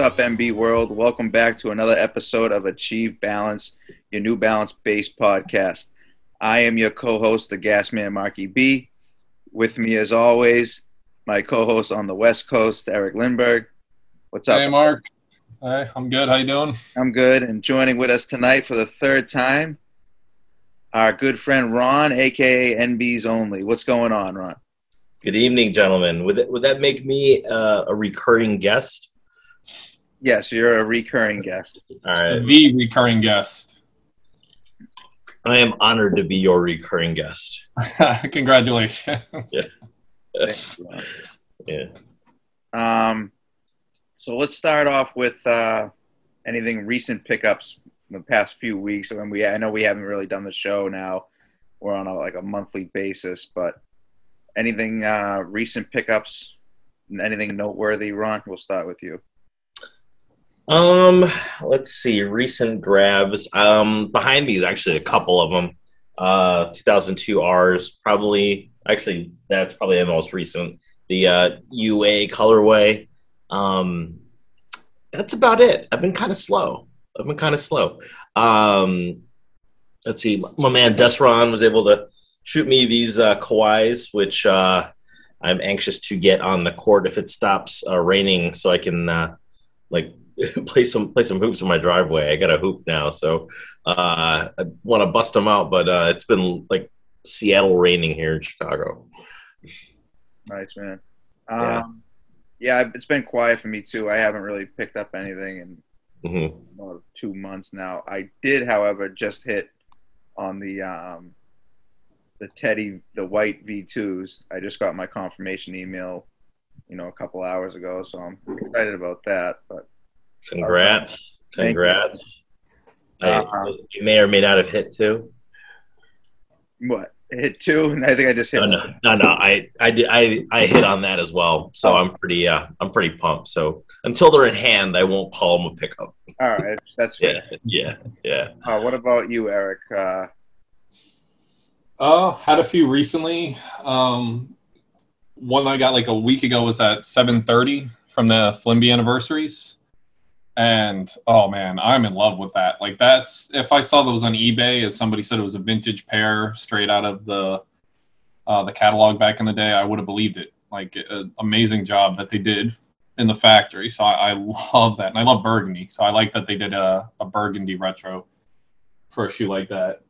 What's up, NB World? Welcome back to another episode of Achieve Balance, your New Balance based podcast. I am your co host, the Gasman Marky B. With me, as always, my co host on the West Coast, Erik Lindberg. What's up? Hey, Mark. Hey, I'm good. How you doing? I'm good. And joining with us tonight for the third time, our good friend Ron, aka NB's Only. What's going on, Ron? Good evening, gentlemen. Would that, would that make me uh, a recurring guest? Yes, you're a recurring guest. All right. The recurring guest. I am honored to be your recurring guest. Congratulations. Thank you, Ron. Yeah. Um, so let's start off with uh, anything recent pickups in the past few weeks. I mean, we I know we haven't really done the show now. We're on a, like a monthly basis, but anything uh, recent pickups, anything noteworthy, Ron? We'll start with you. Um, let's see. Recent grabs. Um, behind these actually a couple of them. Uh, 2002 R's probably. Actually, that's probably the most recent. The uh, UA colorway. Um, that's about it. I've been kind of slow. I've been kind of slow. Um, let's see. My man Desron was able to shoot me these uh, Kawhis, which uh, I'm anxious to get on the court if it stops uh, raining, so I can uh, like play some play some hoops in my driveway. I got a hoop now, so uh, I want to bust them out. But uh, it's been like Seattle raining here in Chicago. Nice man. Yeah. Um, yeah, it's been quiet for me too. I haven't really picked up anything in hmm about two months now. I did, however, just hit on the um, the Teddy the white V2s. I just got my confirmation email, you know, a couple hours ago, so I'm excited about that. But Congrats! Thank you. Congrats! Uh, you may or may not have hit two. what hit two? And I think I just hit. No, no, no, no. I, I did, I, I hit on that as well. So Oh. I'm pretty, uh, I'm pretty pumped. So until they're in hand, I won't call them a pickup. All right, that's Yeah, good. yeah, yeah. Uh, what about you, Erik? Uh, Uh, had a few recently. Um, one I got like a week ago was at 7:30 from the Flimby anniversaries, and oh man, I'm in love with that. Like that's if I saw those on eBay, as somebody said it was a vintage pair straight out of the uh, the catalog back in the day, I would have believed it. Like amazing job that they did in the factory. So I, I love that, and I love burgundy. So I like that they did a, a burgundy retro for a shoe like that.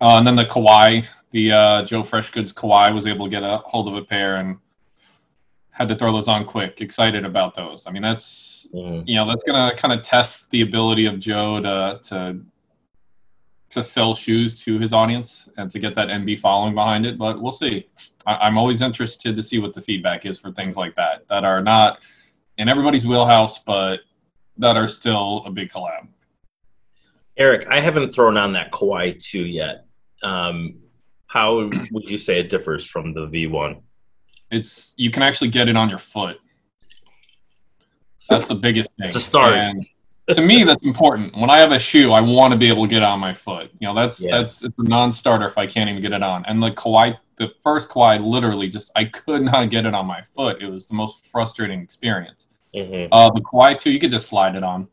Uh, and then the Kawhi, the uh, Joe Freshgoods Kawhi was able to get a hold of a pair and had to throw those on quick. Excited about those. I mean, that's Mhm. you know that's gonna kind of test the ability of Joe to to to sell shoes to his audience and to get that NB following behind it. But we'll see. I, I'm always interested to see what the feedback is for things like that that are not in everybody's wheelhouse, but that are still a big collab. Erik, I haven't thrown on that Kawhi 2 yet. Um, how would you say it differs from the V1? It's you can actually get it on your foot. That's the biggest thing. To start. And to me, that's important. When I have a shoe, I want to be able to get it on my foot. You know, that's Yeah. that's it's a non-starter if I can't even get it on. And the Kawhi, the first Kawhi, literally just I could not get it on my foot. It was the most frustrating experience. hmm Uh, the Kawhi two, you could just slide it on.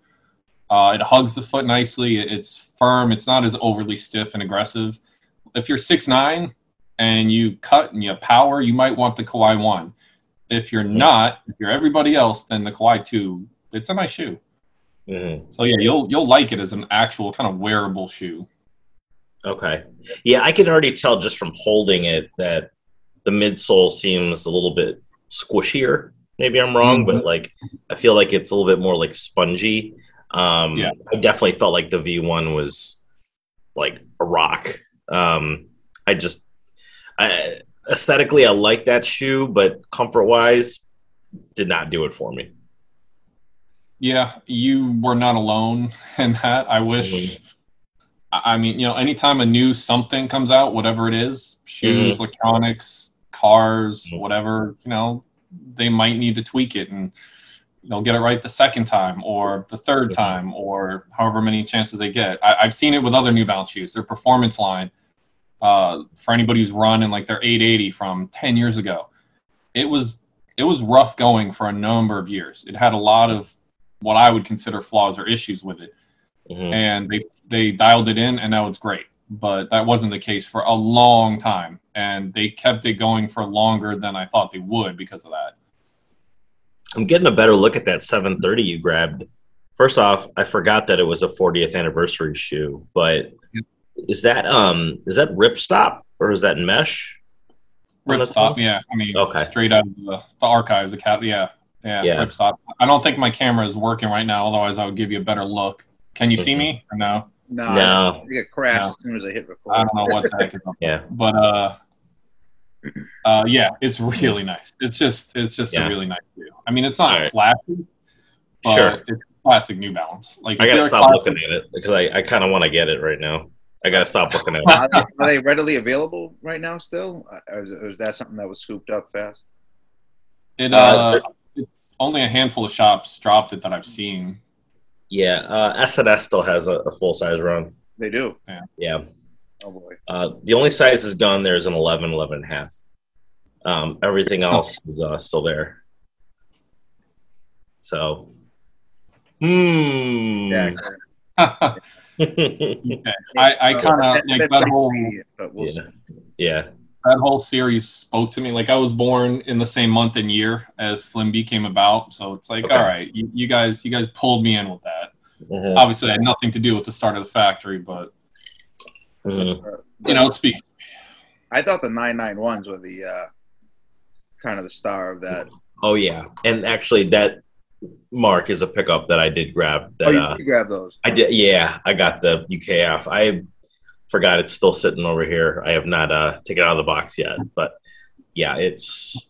Uh, it hugs the foot nicely. It's firm. It's not as overly stiff and aggressive. If you're six nine and you cut and you power, you might want the Kawhi one. If you're not, if you're everybody else, then the Kawhi two, it's a nice shoe. hmm So yeah, you'll you'll like it as an actual kind of wearable shoe. Okay. Yeah, I can already tell just from holding it that the midsole seems a little bit squishier. Maybe I'm wrong, but like I feel like it's a little bit more like spongy. Um, Yeah. I definitely felt like the V1 was like a rock. Um, I just I, aesthetically, I like that shoe, but comfort wise, did not do it for me. Yeah, you were not alone in that. I wish. Mhm. I mean, you know, anytime a new something comes out, whatever it is, shoes, electronics, cars, Mhm. whatever, you know, they might need to tweak it and they'll get it right the second time or the third Mhm. time or however many chances they get. I, I've seen it with other New Balance shoes. Their performance line, uh, for anybody who's run in like their 880 from 10 years ago, it was it was rough going for a number of years. It had a lot of what I would consider flaws or issues with it. Mhm. And they they dialed it in, and now it's great. But that wasn't the case for a long time, and they kept it going for longer than I thought they would because of that. I'm getting a better look at that 730 you grabbed. First off, I forgot that it was a 40th anniversary shoe, but. Is that um is that ripstop or is that mesh? on the Ripstop, yeah. I mean, Okay. straight out of the, the archives, the cat, yeah, yeah, Yeah. Ripstop. I don't think my camera is working right now. Otherwise, I would give you a better look. Can you see Mhm. me or no? No, No. I think it crashed No. as soon as I hit record. I don't know what the heck is up. Yeah. But uh, uh, yeah, it's really nice. It's just, it's just Yeah. a really nice shoe. I mean, it's not All right. flashy, but Sure. it's classic New Balance. Like I gotta stop classic- looking at it because I, I kind of want to get it right now. I gotta stop looking at it. are, they, are they readily available right now still? Uh, Or is, or is that something that was scooped up fast? It Uh, uh, only a handful of shops dropped it that I've seen. Yeah, uh, S&S still has a, a full size run. They do. Yeah. Oh boy. Uh, the only size is gone there is an 11, 11 and a half. Um, everything else is uh, still there. So, hmm. Yeah. I, I kind of like that whole But we'll yeah. yeah. that whole series spoke to me. Like I was born in the same month and year as Flimby came about, so it's like, Okay. all right, you, you guys, you guys pulled me in with that. Mhm. Obviously, it had nothing to do with the start of the factory, but Mhm. you know, it speaks. I thought the nine nine ones were the uh, kind of the star of that. Oh yeah, and actually that mark is a pickup that I did grab. That oh, you, uh, grabbed those. I did. Yeah, I got the UKF. I forgot it's still sitting over here. I have not uh, taken it out of the box yet, but yeah, it's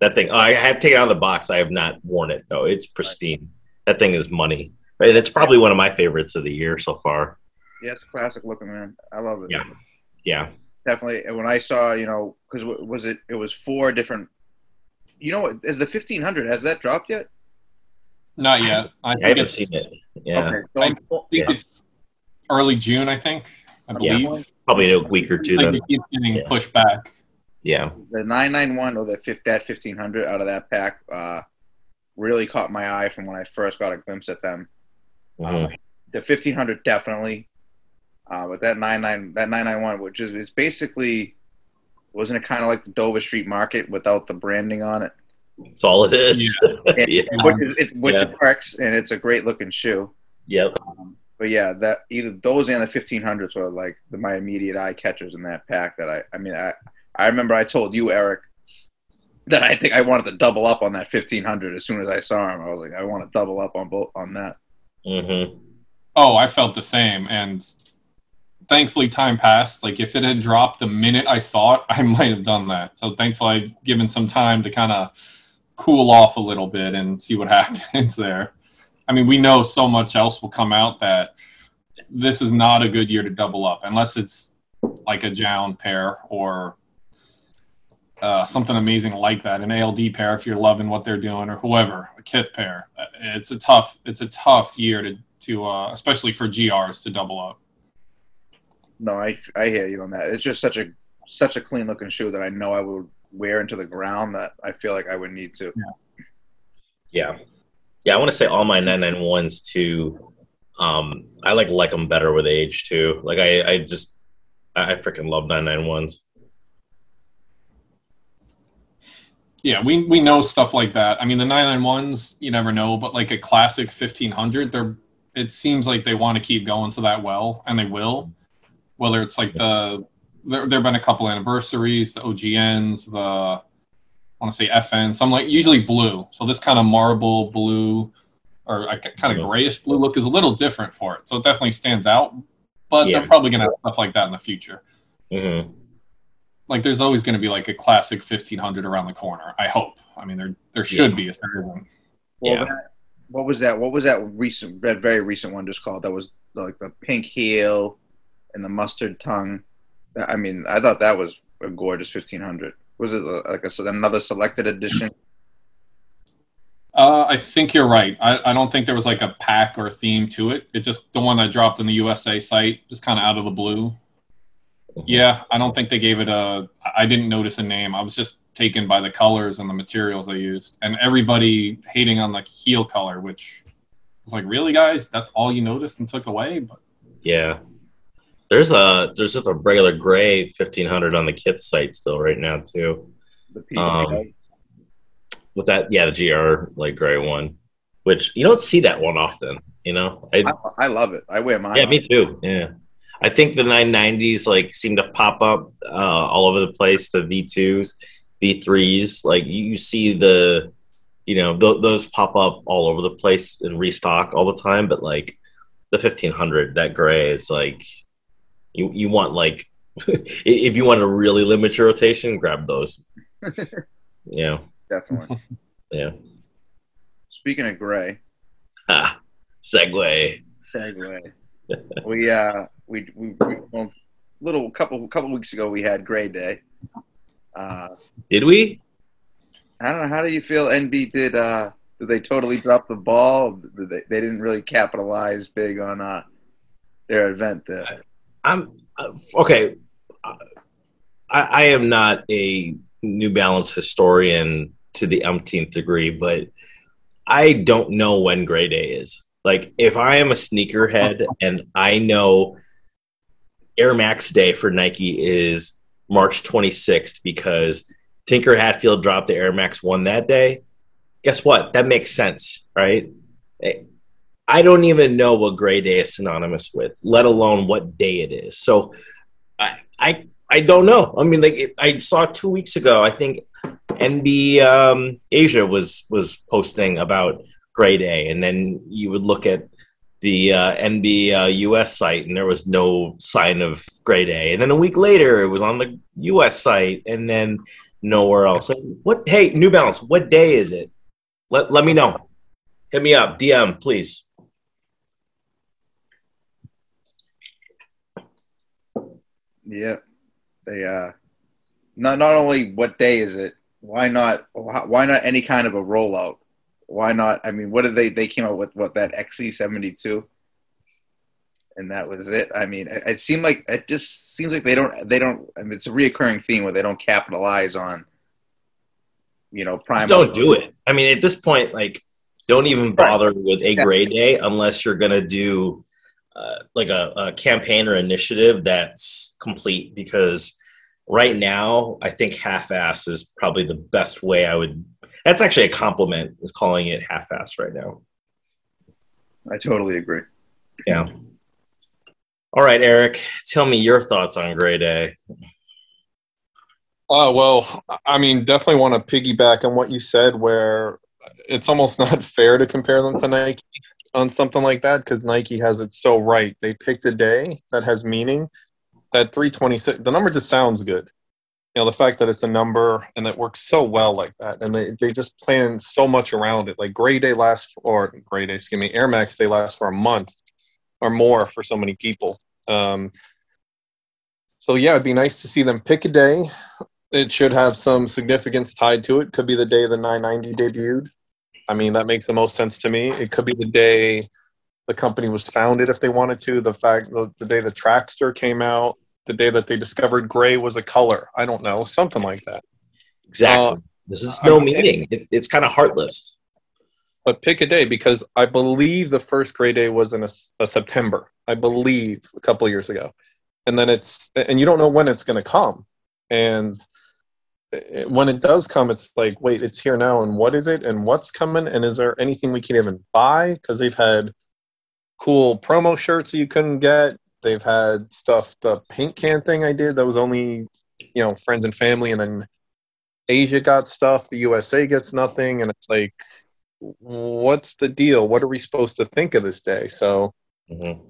that thing. Oh, I have taken it out of the box. I have not worn it though. It's pristine. That thing is money, and it's probably one of my favorites of the year so far. Yeah, it's a classic looking man. I love it. Yeah. Yeah, definitely. And when I saw, you know, because was it? It was four different. You know, is the 1500 has that dropped yet? Not yet. I I think haven't it's, seen it. Yeah, Okay. So I think Yeah. it's early June. I think. I Yeah. believe. probably in a week or two Like then. it getting Yeah. pushed back. Yeah, the 991 or the that 1500 out of that pack uh, really caught my eye from when I first got a glimpse at them. Mhm. The 1500 definitely, uh, but that 99 that 991, which is it's basically wasn't it kind of like the Dover Street Market without the branding on it? That's all it is. And- yeah. Which, is, it's, which Yeah. works and it's a great looking shoe. Yep. But yeah, that either those and the 1500s were like the, my immediate eye catchers in that pack. That I, I mean, I, I remember I told you, Erik, that I think I wanted to double up on that 1500 as soon as I saw him. I was like, I want to double up on both on that. hmm Oh, I felt the same, and thankfully time passed. Like if it had dropped the minute I saw it, I might have done that. So thankfully I've given some time to kind of cool off a little bit and see what happens there. I mean, we know so much else will come out that this is not a good year to double up unless it's like a Jound pair or uh, something amazing like that, an ALD pair if you're loving what they're doing, or whoever, a Kith pair. It's a tough, it's a tough year to to uh, especially for GRs to double up. No, I, I hear you on that. It's just such a such a clean looking shoe that I know I would wear into the ground that I feel like I would need to. Yeah. Yeah, I want to say all my 991s too. Um, I like like them better with age too. Like I, I just, I I freaking love 991s. Yeah, we we know stuff like that. I mean, the 991s, you never know, but like a classic 1500, they're it seems like they want to keep going to that well, and they will. Whether it's like the there there've been a couple anniversaries, the OGNs, the I want to say FN, some like usually blue. So this kind of marble blue or a kind of grayish blue look is a little different for it. So it definitely stands out. But Yeah. they're probably gonna have stuff like that in the future hmm like there's always going to be like a classic 1500 around the corner i hope i mean there there should Yeah. be a there isn't Well, Yeah. that, what was that? What was that recent, that very recent one just called? That was like the pink heel and the mustard tongue. That- I mean, I thought that was a gorgeous 1500. Was it a, like a, another selected edition? uh, i think you're right I, I don't think there was like a pack or theme to it it just the one that dropped in the usa site just kind of out of the blue yeah i don't think they gave it a i didn't notice a name i was just taken by the colors and the materials they used and everybody hating on the heel color which was like, really, guys? That's all you noticed and took away? But Yeah. There's a there's just a regular gray fifteen hundred on the Kith site still right now too. The PGA. Um, With that, yeah, the GR like gray one, which you don't see that one often. You know, I, I, I love it. I wear mine. yeah, me too. Yeah, I think the 990s like seem to pop up uh, all over the place. The V2s, V3s, like you, you see the, you know, th- those pop up all over the place and restock all the time. But like the 1500, that gray is like, you you want like, if you want to really limit your rotation, grab those. Yeah, Definitely. yeah. Speaking of gray, Ah, segue. segue. we uh we we, we well, little couple couple weeks ago we had Gray Day. Uh, Did we? I don't know. How do you feel? NB did. Uh, did they totally drop the ball? Did they, they didn't really capitalize big on uh, their event there. I'm uh, okay. I, I am not a New Balance historian to the umpteenth degree, but I don't know when Gray Day is. Like, if I am a sneakerhead and I know Air Max Day for Nike is March 26th because Tinker Hatfield dropped the Air Max 1 that day, guess what? That makes sense, right? I don't even know what Gray Day is synonymous with, let alone what day it is. So I I I don't know. I mean, like it, I saw two weeks ago. I think NB um, Asia was was posting about Gray Day, and then you would look at the uh, NB uh, US site, and there was no sign of Gray Day. And then a week later, it was on the US site, and then nowhere else. Like, what? Hey, New Balance, what day is it? Let let me know. Hit me up, DM, please. Yeah, they uh, not not only what day is it? Why not? Why not any kind of a rollout? Why not? I mean, what did they? They came out with what that XC seventy two, and that was it. I mean, it, it seemed like it just seems like they don't. They don't. I mean, it's a reoccurring theme where they don't capitalize on. You know, prime. Don't do it. I mean, at this point, like, don't even bother with a gray day unless you're gonna do uh, like a, a campaign or initiative that's complete. Because right now, I think half-ass is probably the best way I would. That's actually a compliment. Is calling it half-ass right now. I totally agree. Yeah. All right, Erik, tell me your thoughts on Gray Day. Uh, well, I mean, definitely want to piggyback on what you said, where it's almost not fair to compare them to Nike on something like that because Nike has it so right. They picked a day that has meaning. That 326, the number just sounds good. You know, the fact that it's a number and that works so well like that, and they, they just plan so much around it. Like Gray Day lasts, or Gray Day, excuse me, Air Max Day lasts for a month or more for so many people. Um, so yeah, it'd be nice to see them pick a day it should have some significance tied to it. Could be the day the 990 debuted. I mean, that makes the most sense to me. It could be the day the company was founded, if they wanted to. The fact the, the day the Trackster came out, the day that they discovered gray was a color. I don't know, something like that. Exactly. Uh, this is no I'm- meaning. It's it's kind of heartless. But pick a day because I believe the first gray day was in a, a September. I believe a couple of years ago, and then it's and you don't know when it's going to come, and when it does come, it's like, wait, it's here now, and what is it, and what's coming, and is there anything we can even buy? Because they've had cool promo shirts that you couldn't get. They've had stuff. The paint can thing I did that was only, you know, friends and family, and then Asia got stuff. The USA gets nothing, and it's like, what's the deal? What are we supposed to think of this day? So Mhm.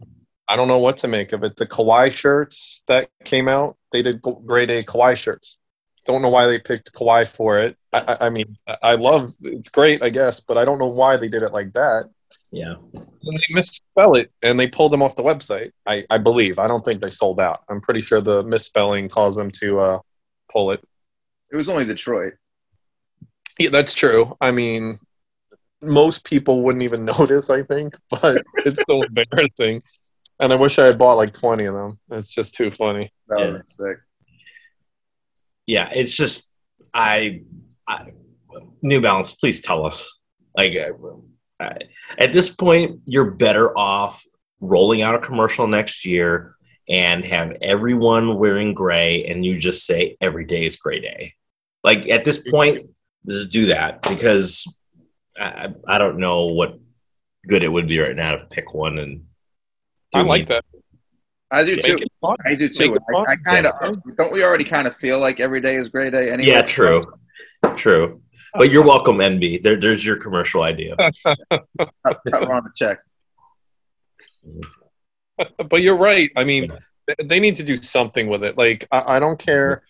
I don't know what to make of it. The Kawhi shirts that came out, they did Gray Day Kawhi shirts. Don't know why they picked Kawhi for it. I, I, I mean, I- I love it's great, I guess, but I don't know why they did it like that. Yeah. And they misspell it and they pulled them off the website. I, I believe. I don't think they sold out. I'm pretty sure the misspelling caused them to uh, pull it. It was only Detroit. Yeah, that's true. I mean, most people wouldn't even notice, I think, but it's so embarrassing. And I wish I had bought like 20 of them. It's just too funny. That Yeah. was sick. Yeah. It's just I, I New Balance. Please tell us. Like, I, Uh, at this point, you're better off rolling out a commercial next year and have everyone wearing gray, and you just say every day is gray day. Like at this point, just do that because I, I don't know what good it would be right now to pick one and. I like that. I do too. I do too. I, I kind of Yeah. don't. We already kind of feel like every day is gray day anyway. Yeah, true, true. But you're welcome, NB. There, there's your commercial idea. Cut, cut on the check. but you're right. I mean, they need to do something with it. Like, I, I don't care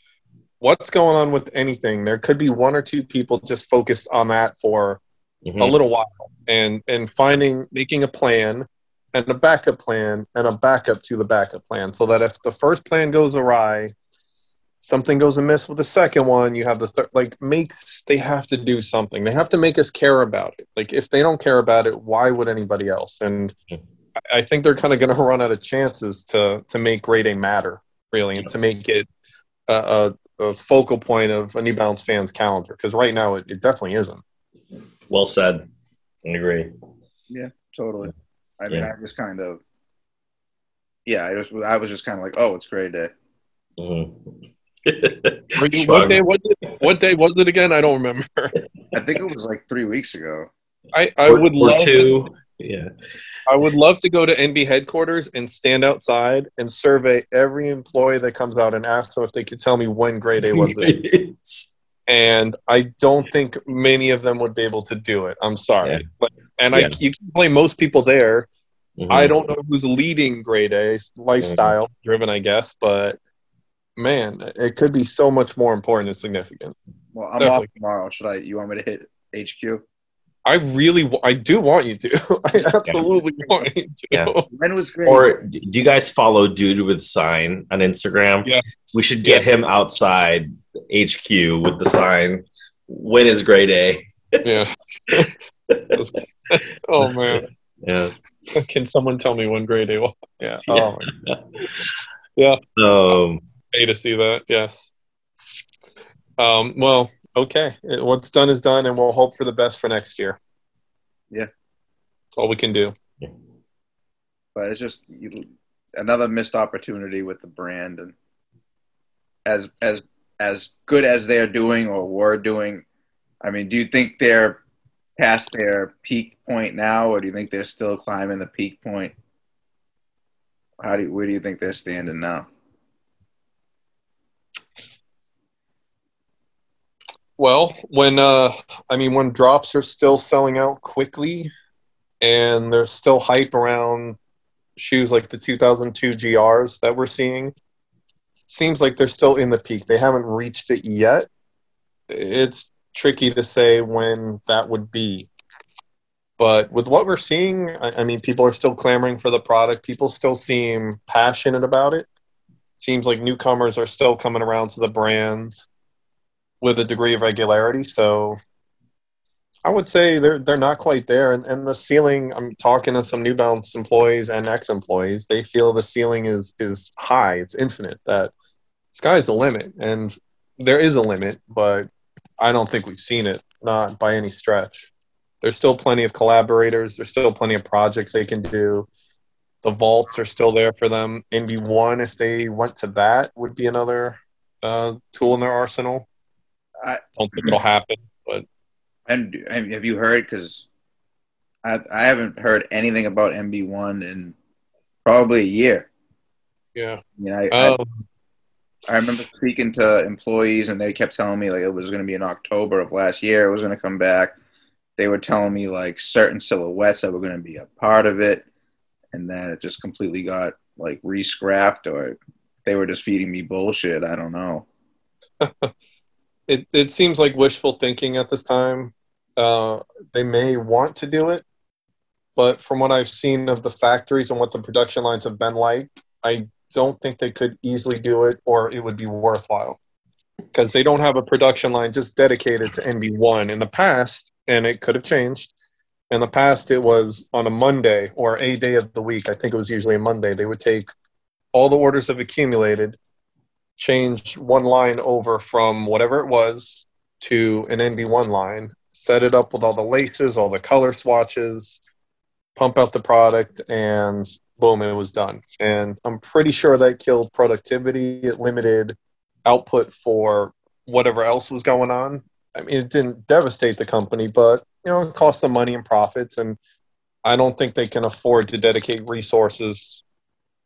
what's going on with anything. There could be one or two people just focused on that for a Mhm. little while, and and finding making a plan and a backup plan and a backup to the backup plan, so that if the first plan goes awry, something goes amiss with the second one, you have the third. Like, makes they have to do something. They have to make us care about it. Like, if they don't care about it, why would anybody else? And I- I think they're kind of going to run out of chances to to make Gray Day matter, really, and to make it a, a, a focal point of a New Balance fans' calendar. Because right now, it, it definitely isn't. Well said. I agree. Yeah, totally. I mean, Yeah. I just kind of. Yeah, I just I was just kind of like, oh, it's gray day. Mhm. What day, what, day, what day was it again? I don't remember. I think it was like three weeks ago. I, I Or- would or love to. Yeah. I would love to go to NB headquarters and stand outside and survey every employee that comes out and ask them if they could tell me when Gray Day was it. and I don't think many of them would be able to do it. I'm sorry, Yeah. but, and Yeah. I you can blame most people there. Mhm. I don't know who's leading Gray Day, lifestyle driven, I guess, but man, it could be so much more important and significant. Well, I'm Definitely. off tomorrow. Should I? You want me to hit HQ? I really, I do want you to. I absolutely want you to. Yeah. When was gray? Or do you guys follow Dude with Sign on Instagram? Yeah. We should get him outside HQ with the sign. When is Gray Day? Yeah. oh man, Yeah. can someone tell me when Gray Day was? Yeah. Yeah. Oh, my Um, pay to see that. Yes. Um, well, okay. What's done is done, and we'll hope for the best for next year. Yeah. All we can do. but it's just you, another missed opportunity with the brand and as as as good as they're doing or were doing i mean do you think they're past their peak point now or do you think they're still climbing the peak point how do you, where do you think they're standing now Well, when uh, I mean, when drops are still selling out quickly, and there's still hype around shoes like the 2002 GRs that we're seeing, seems like they're still in the peak. They haven't reached it yet. It's tricky to say when that would be. But with what we're seeing, I, I mean, people are still clamoring for the product. People still seem passionate about it. Seems like newcomers are still coming around to the brands with a degree of regularity. So I would say they're they're not quite there. And and the ceiling, I'm talking to some New Balance employees and ex employees, they feel the ceiling is is high, it's infinite, that sky's the limit. And there is a limit, but I don't think we've seen it, not by any stretch. There's still plenty of collaborators, there's still plenty of projects they can do. The vaults are still there for them. NB1, if they went to that, would be another uh, tool in their arsenal. I- don't think it'll happen. and, and have you heard because I, I haven't heard anything about NB1 in probably a year Yeah. you know I Um, I remember speaking to employees, and they kept telling me like it was going to be in October of last year. It was going to come back. They were telling me like certain silhouettes that were going to be a part of it, and then it just completely got like re-scrapped, or they were just feeding me bullshit. I don't know. it it seems like wishful thinking at this time. Uh, they may want to do it, but from what I've seen of the factories and what the production lines have been like, I don't think they could easily do it, or it would be worthwhile because they don't have a production line just dedicated to NB1. In the past, and it could have changed. In the past, it was on a Monday or a day of the week. I think it was usually a Monday. They would take all the orders have accumulated, change one line over from whatever it was to an NB1 line, set it up with all the laces, all the color swatches, pump out the product, and boom, it was done. And I'm pretty sure that killed productivity. It limited output for whatever else was going on. I mean, it didn't devastate the company, but you know, it cost them money and profits. And I don't think they can afford to dedicate resources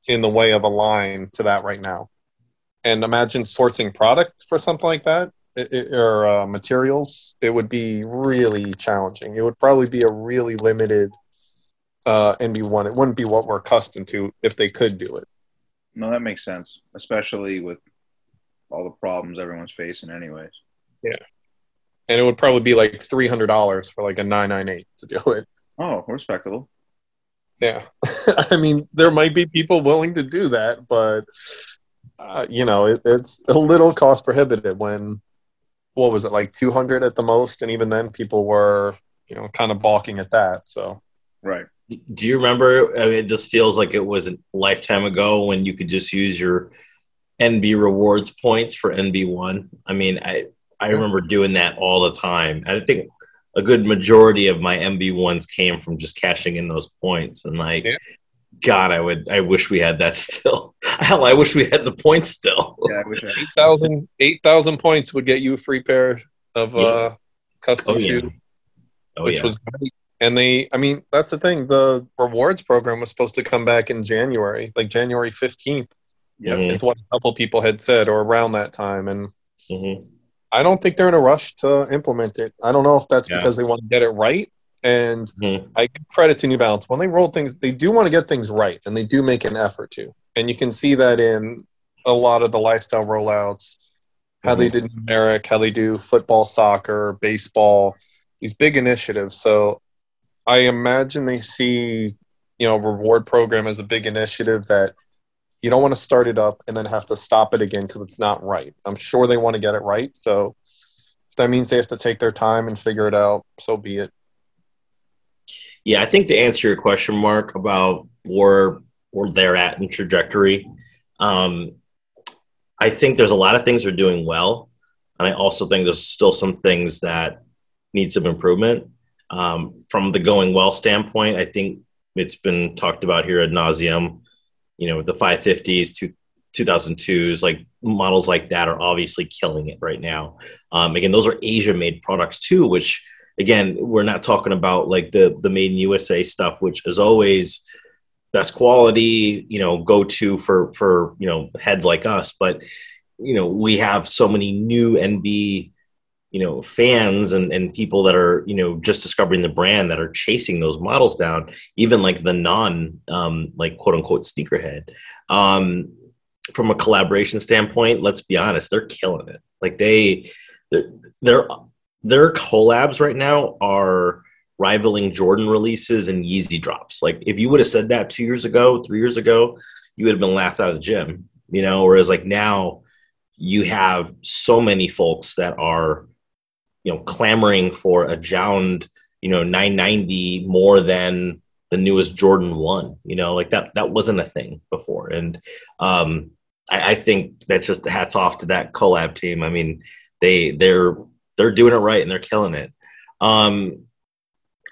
in the way of a line to that right now. And imagine sourcing product for something like that it, it, or uh, materials. It would be really challenging. It would probably be a really limited uh, NB1. It wouldn't be what we're accustomed to if they could do it. No, that makes sense, especially with all the problems everyone's facing, anyways. Yeah, and it would probably be like three hundred dollars for like a nine nine eight to do it. Oh, respectable. Yeah, I mean, there might be people willing to do that, but uh, you know, it, it's a little cost prohibitive. When what was it like two hundred at the most, and even then, people were you know kind of balking at that. So right. Do you remember? I mean, this feels like it was a lifetime ago when you could just use your NB rewards points for NB one. I mean, I I remember doing that all the time. I think a good majority of my NB ones came from just cashing in those points and like. Yeah. God, I would. I wish we had that still. Hell, I wish we had the points still. Yeah, I wish. I- 8,000 8, points would get you a free pair of yeah. uh, custom oh, shoes, yeah. oh, which was great. And they, I mean, that's the thing. The rewards program was supposed to come back in January, like January 15th. Yeah, mm-hmm. is what a couple people had said, or around that time. And mm-hmm. I don't think they're in a rush to implement it. I don't know if that's yeah. because they want to get it right. And mm-hmm. I give credit to New Balance. When they roll things, they do want to get things right, and they do make an effort to. And you can see that in a lot of the lifestyle rollouts, how they mm-hmm. did numeric, how they do football, soccer, baseball, these big initiatives. So I imagine they see, you know, reward program as a big initiative that you don't want to start it up and then have to stop it again because it's not right. I'm sure they want to get it right. So if that means they have to take their time and figure it out, so be it. Yeah, I think to answer your question, Mark, about where where they're at in trajectory, um, I think there's a lot of things they're doing well, and I also think there's still some things that need some improvement. Um, from the going well standpoint, I think it's been talked about here at nauseum. You know, the 550s, two, 2002s, like models like that are obviously killing it right now. Um, again, those are Asia made products too, which again, we're not talking about like the the made in USA stuff, which is always best quality, you know, go to for for you know heads like us. But you know, we have so many new NB you know fans and, and people that are you know just discovering the brand that are chasing those models down even like the non um, like quote unquote sneakerhead um, from a collaboration standpoint let's be honest they're killing it. Like they they're their collabs right now are rivaling jordan releases and yeezy drops. Like if you would have said that two years ago three years ago you would have been laughed out of the gym you know? Whereas like now you have so many folks that are you know clamoring for a Jound you know 990 more than the newest Jordan one. You know, like that that wasn't a thing before, and um, I, I think that's just hats off to that collab team. I mean, they they're they're doing it right and they're killing it. Um,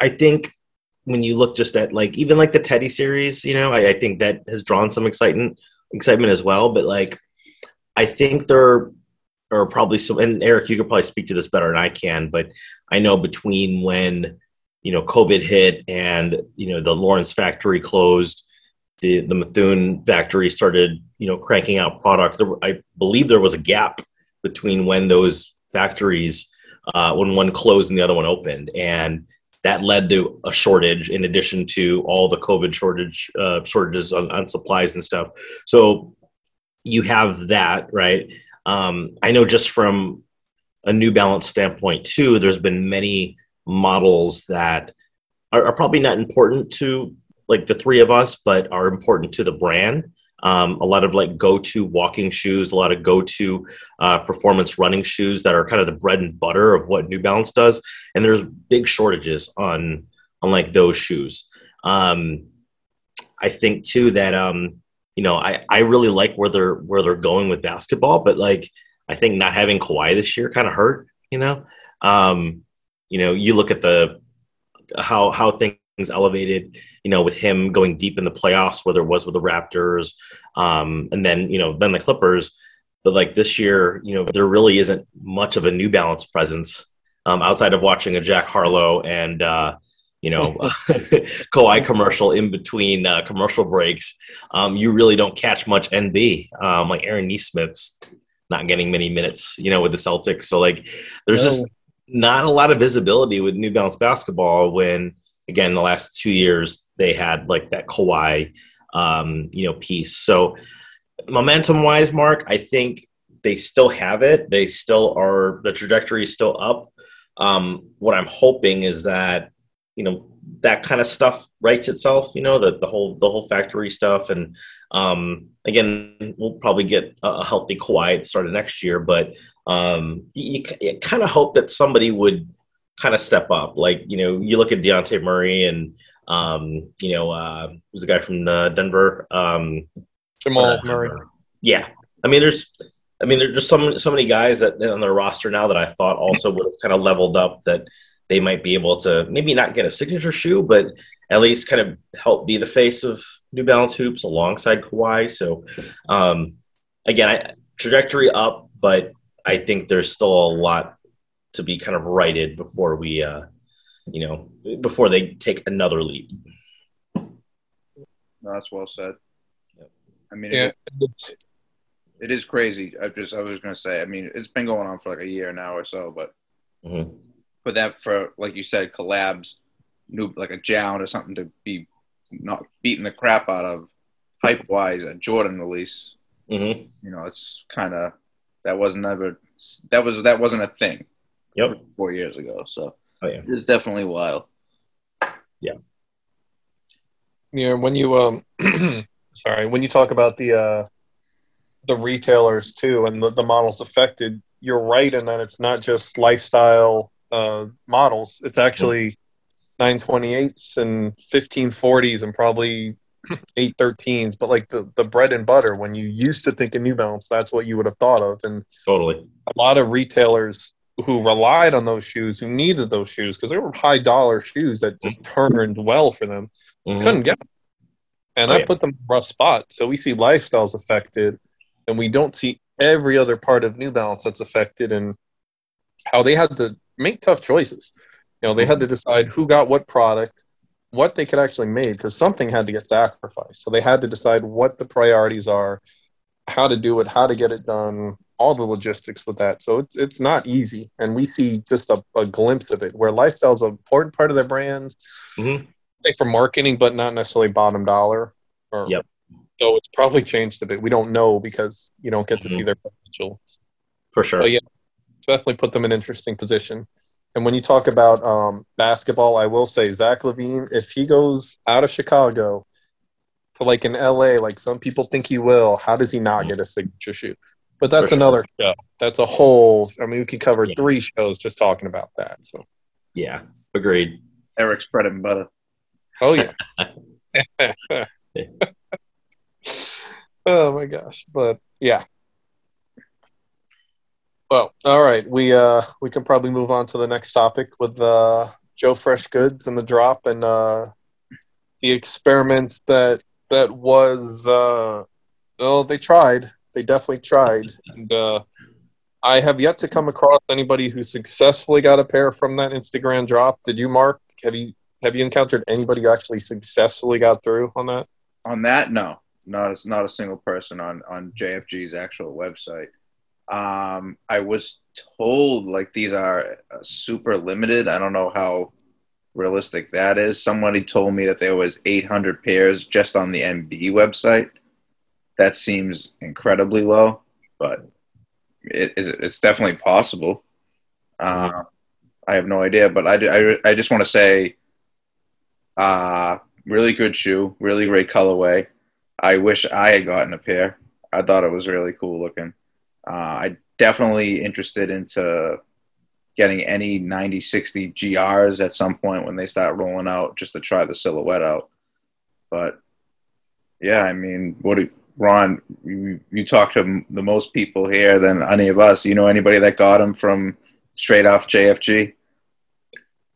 I think when you look just at like even like the Teddy series, you know, I, I think that has drawn some excitement excitement as well. But like, I think they're or probably some and Erik, you could probably speak to this better than I can, but I know between when you know COVID hit and you know the Lawrence factory closed, the the Methuen factory started you know cranking out product. There, I believe there was a gap between when those factories uh, when one closed and the other one opened, and that led to a shortage in addition to all the COVID shortage uh, shortages on, on supplies and stuff. So you have that right um, I know just from a New Balance standpoint too, there's been many models that are, are, probably not important to like the three of us, but are important to the brand. Um, a lot of like go-to walking shoes, a lot of go-to uh, performance running shoes that are kind of the bread and butter of what New Balance does, and there's big shortages on on like those shoes. Um, I think too that um, you know, I, I really like where they're where they're going with basketball, but like I think not having Kawhi this year kind of hurt, you know. Um, you know, you look at the how how things elevated, you know, with him going deep in the playoffs, whether it was with the Raptors, um, and then you know, then the Clippers. But like this year, you know, there really isn't much of a New Balance presence um, outside of watching a Jack Harlow and uh, you know Kawhi commercial in between uh, commercial breaks. Um, you really don't catch much NB. Um, like Aaron Nesmith's not getting many minutes, you know, with the Celtics. So like, there's no. just not a lot of visibility with New Balance basketball when again the last two years they had like that Kawhi um, you know piece. So momentum wise, Mark, I think they still have it. They still are the trajectory is still up. Um, what I'm hoping is that you know that kind of stuff writes itself. You know the the whole the whole factory stuff, and um, again we'll probably get a healthy Kawhi at the start of next year. But um, you, you kind of hope that somebody would kind of step up. Like you know you look at Dejounte Murray and um, you know uh, who's the guy from uh, Denver. Um, Jamal uh, Murray. Yeah, I mean, there's, I mean, there's so so many guys that on their roster now that I thought also would have kind of leveled up that they might be able to maybe not get a signature shoe, but at least kind of help be the face of New Balance hoops alongside Kawhi. So, um, again, I, trajectory up, but I think there's still a lot to be kind of righted before we, uh, you know, before they take another leap. No, that's well said. I mean, yeah. it, it is crazy. I just I was going to say. I mean, it's been going on for like a year now or so, but mm-hmm. For that for like you said, collabs, new like a Jound or something to be not beating the crap out of hype wise a Jordan release. Mm-hmm. You know, it's kind of that was never that was that wasn't a thing. Yep, four years ago. So oh, yeah. it's definitely wild. Yeah. Yeah, when you um sorry, when you talk about the uh, the retailers too and the, the models affected, you're right in that it's not just lifestyle uh, models. It's actually 928s and 1540s and probably 813s. But like the the bread and butter, when you used to think of New Balance, that's what you would have thought of. And totally, a lot of retailers who relied on those shoes, who needed those shoes because they were high dollar shoes that just mm-hmm. turned well for them, mm-hmm. couldn't get them and oh, that yeah. put them in a rough spot. So we see lifestyles affected, and we don't see every other part of New Balance that's affected, and how they had to make tough choices. You know, they had to decide who got what product, what they could actually make, because something had to get sacrificed. So they had to decide what the priorities are, how to do it, how to get it done, all the logistics with that. So it's it's not easy, and we see just a, a glimpse of it where lifestyle is an important part of their brand. Mm-hmm for marketing, but not necessarily bottom dollar. Or, yep. So it's probably changed a bit. We don't know because you don't get to mm-hmm. see their potential. For sure. But yeah, definitely put them in an interesting position. And when you talk about um, basketball, I will say Zach LaVine, if he goes out of Chicago to like in LA, like some people think he will, how does he not mm-hmm. get a signature shoe? But that's sure. another show. That's a whole. I mean, we could cover yeah. three shows just talking about that. So. Yeah, agreed. Erik's bread and butter. Oh yeah. oh my gosh. But yeah. Well, all right. We uh we can probably move on to the next topic with uh Joe Fresh Goods and the drop and uh the experiment that that was uh well they tried. They definitely tried. And uh I have yet to come across anybody who successfully got a pair from that Instagram drop. Did you, Mark? Have you have you encountered anybody who actually successfully got through on that? On that, no, not a, not a single person on on JFG's actual website. Um, I was told like these are uh, super limited. I don't know how realistic that is. Somebody told me that there was 800 pairs just on the NB website. That seems incredibly low, but it, it's definitely possible. Uh, I have no idea, but I, I, I just want to say uh, really good shoe, really great colorway. I wish I had gotten a pair. I thought it was really cool looking. Uh, I definitely interested into getting any 9060 GRs at some point when they start rolling out just to try the silhouette out. But yeah, I mean, what do, Ron, you, you talk to the most people here than any of us. You know anybody that got them from straight off JFG?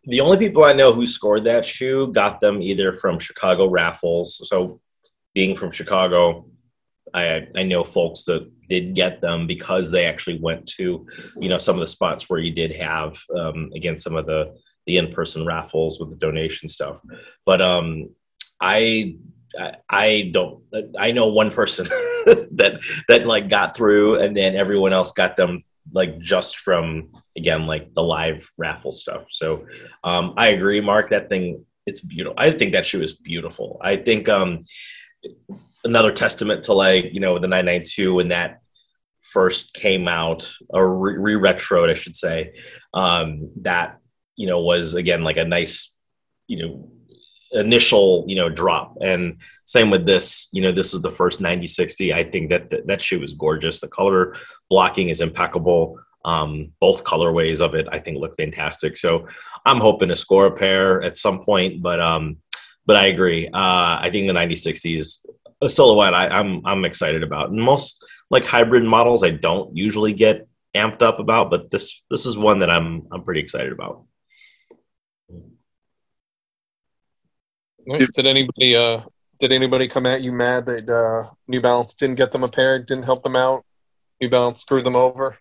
The only people I know who scored that shoe got them either from Chicago raffles. So, being from Chicago, I I know folks that did get them because they actually went to, you know, some of the spots where you did have um, again some of the the in person raffles with the donation stuff. But um, I I don't. I know one person that that like got through, and then everyone else got them like just from again like the live raffle stuff. So um, I agree, Mark. That thing it's beautiful. I think that shoe is beautiful. I think um, another testament to like you know the 992 when that first came out or re retro I should say. Um, that you know was again like a nice you know initial you know drop. And same with this you know this was the first 9060 i think that that, that shoe was gorgeous. The color blocking is impeccable. Um, both colorways of it i think look fantastic. So i'm hoping to score a pair at some point but um but i agree. Uh i think the 9060s a silhouette I, i'm i'm excited about and most like hybrid models i don't usually get amped up about but this this is one that i'm i'm pretty excited about Did anybody uh did anybody come at you mad that uh, New Balance didn't get them a pair, didn't help them out? New Balance screwed them over.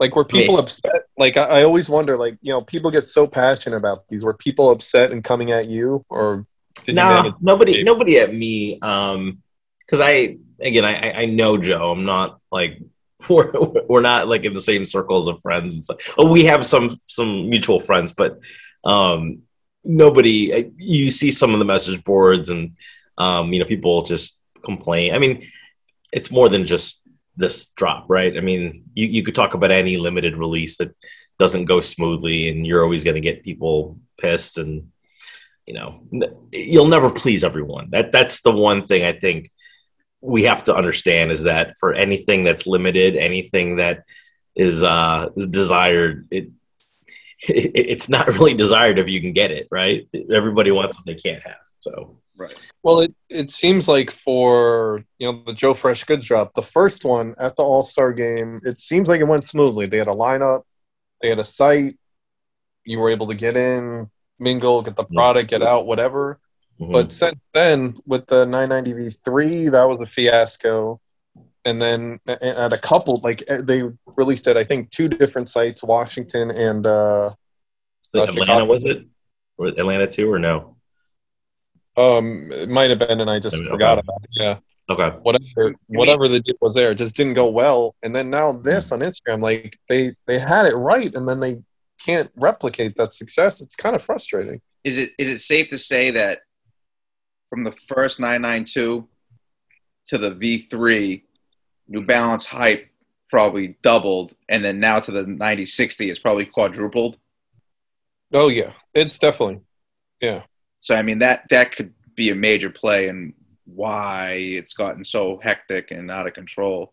Like were people upset? Like I, I, always wonder, like you know, people get so passionate about these. Were people upset and coming at you, or did you nobody, nobody at me. Um, because I again, I I know Joe. I'm not like we're we're not like in the same circles of friends. And stuff. Oh, we have some some mutual friends, but um nobody you see some of the message boards and um, you know people just complain i mean it's more than just this drop right i mean you, you could talk about any limited release that doesn't go smoothly and you're always going to get people pissed and you know you'll never please everyone that that's the one thing i think we have to understand is that for anything that's limited anything that is uh is desired it it's not really desired if you can get it, right? Everybody wants what they can't have. So right. Well, it it seems like for you know the Joe Fresh Goods drop, the first one at the All Star game, it seems like it went smoothly. They had a lineup, they had a site, you were able to get in, mingle, get the product, get out, whatever. Mm-hmm. But since then, with the 990 V3, that was a fiasco. And then at a couple like eh, they released it i think two different sites washington and uh, uh atlanta was it? Or atlanta too or no? Um it might have been and i just forgot okay. about it yeah. Okay. Whatever whatever the deal was there just didn't go well. And then now this on instagram like they they had it right and then they can't replicate that success it's kind of frustrating is it is it safe to say that from the first 992 to the v3 New Balance hype probably doubled, and then now to the 9060 it's probably quadrupled. Oh yeah, it's definitely yeah. So I mean that that could be a major play and why it's gotten so hectic and out of control.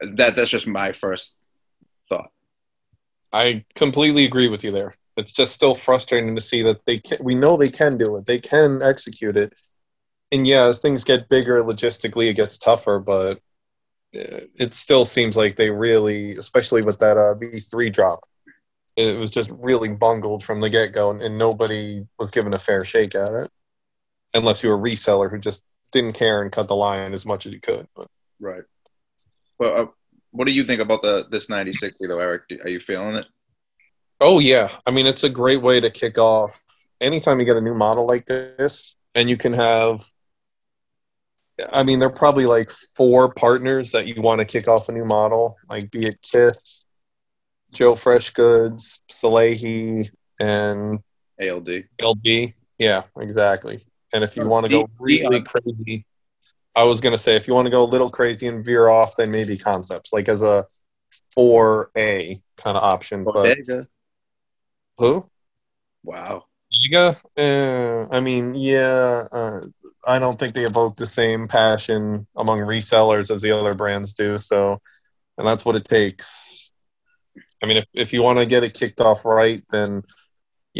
That that's just my first. I completely agree with you there. It's just still frustrating to see that they can. We know they can do it. They can execute it. And yeah, as things get bigger logistically, it gets tougher. But it still seems like they really, especially with that uh, V3 drop, it was just really bungled from the get go, and, and, nobody was given a fair shake at it, unless you were a reseller who just didn't care and cut the line as much as you could. But right. Well, uh, what do you think about the this 9060 though, Erik? Are you feeling it? Oh yeah, I mean it's a great way to kick off. Anytime you get a new model like this, and you can have I mean, there are probably like four partners that you want to kick off a new model, like be it Kith, Joe Fresh Goods, Salehe, and ALD. ALD. Yeah, exactly. And if you want to go really crazy, I was going to say if you want to go a little crazy and veer off, then maybe concepts, like as a 4A kind of option. But who? Wow. Giga? Uh, I mean, yeah. Uh, I don't think they evoke the same passion among resellers as the other brands do. So, and that's what it takes. I mean, if, if you want to get it kicked off right, then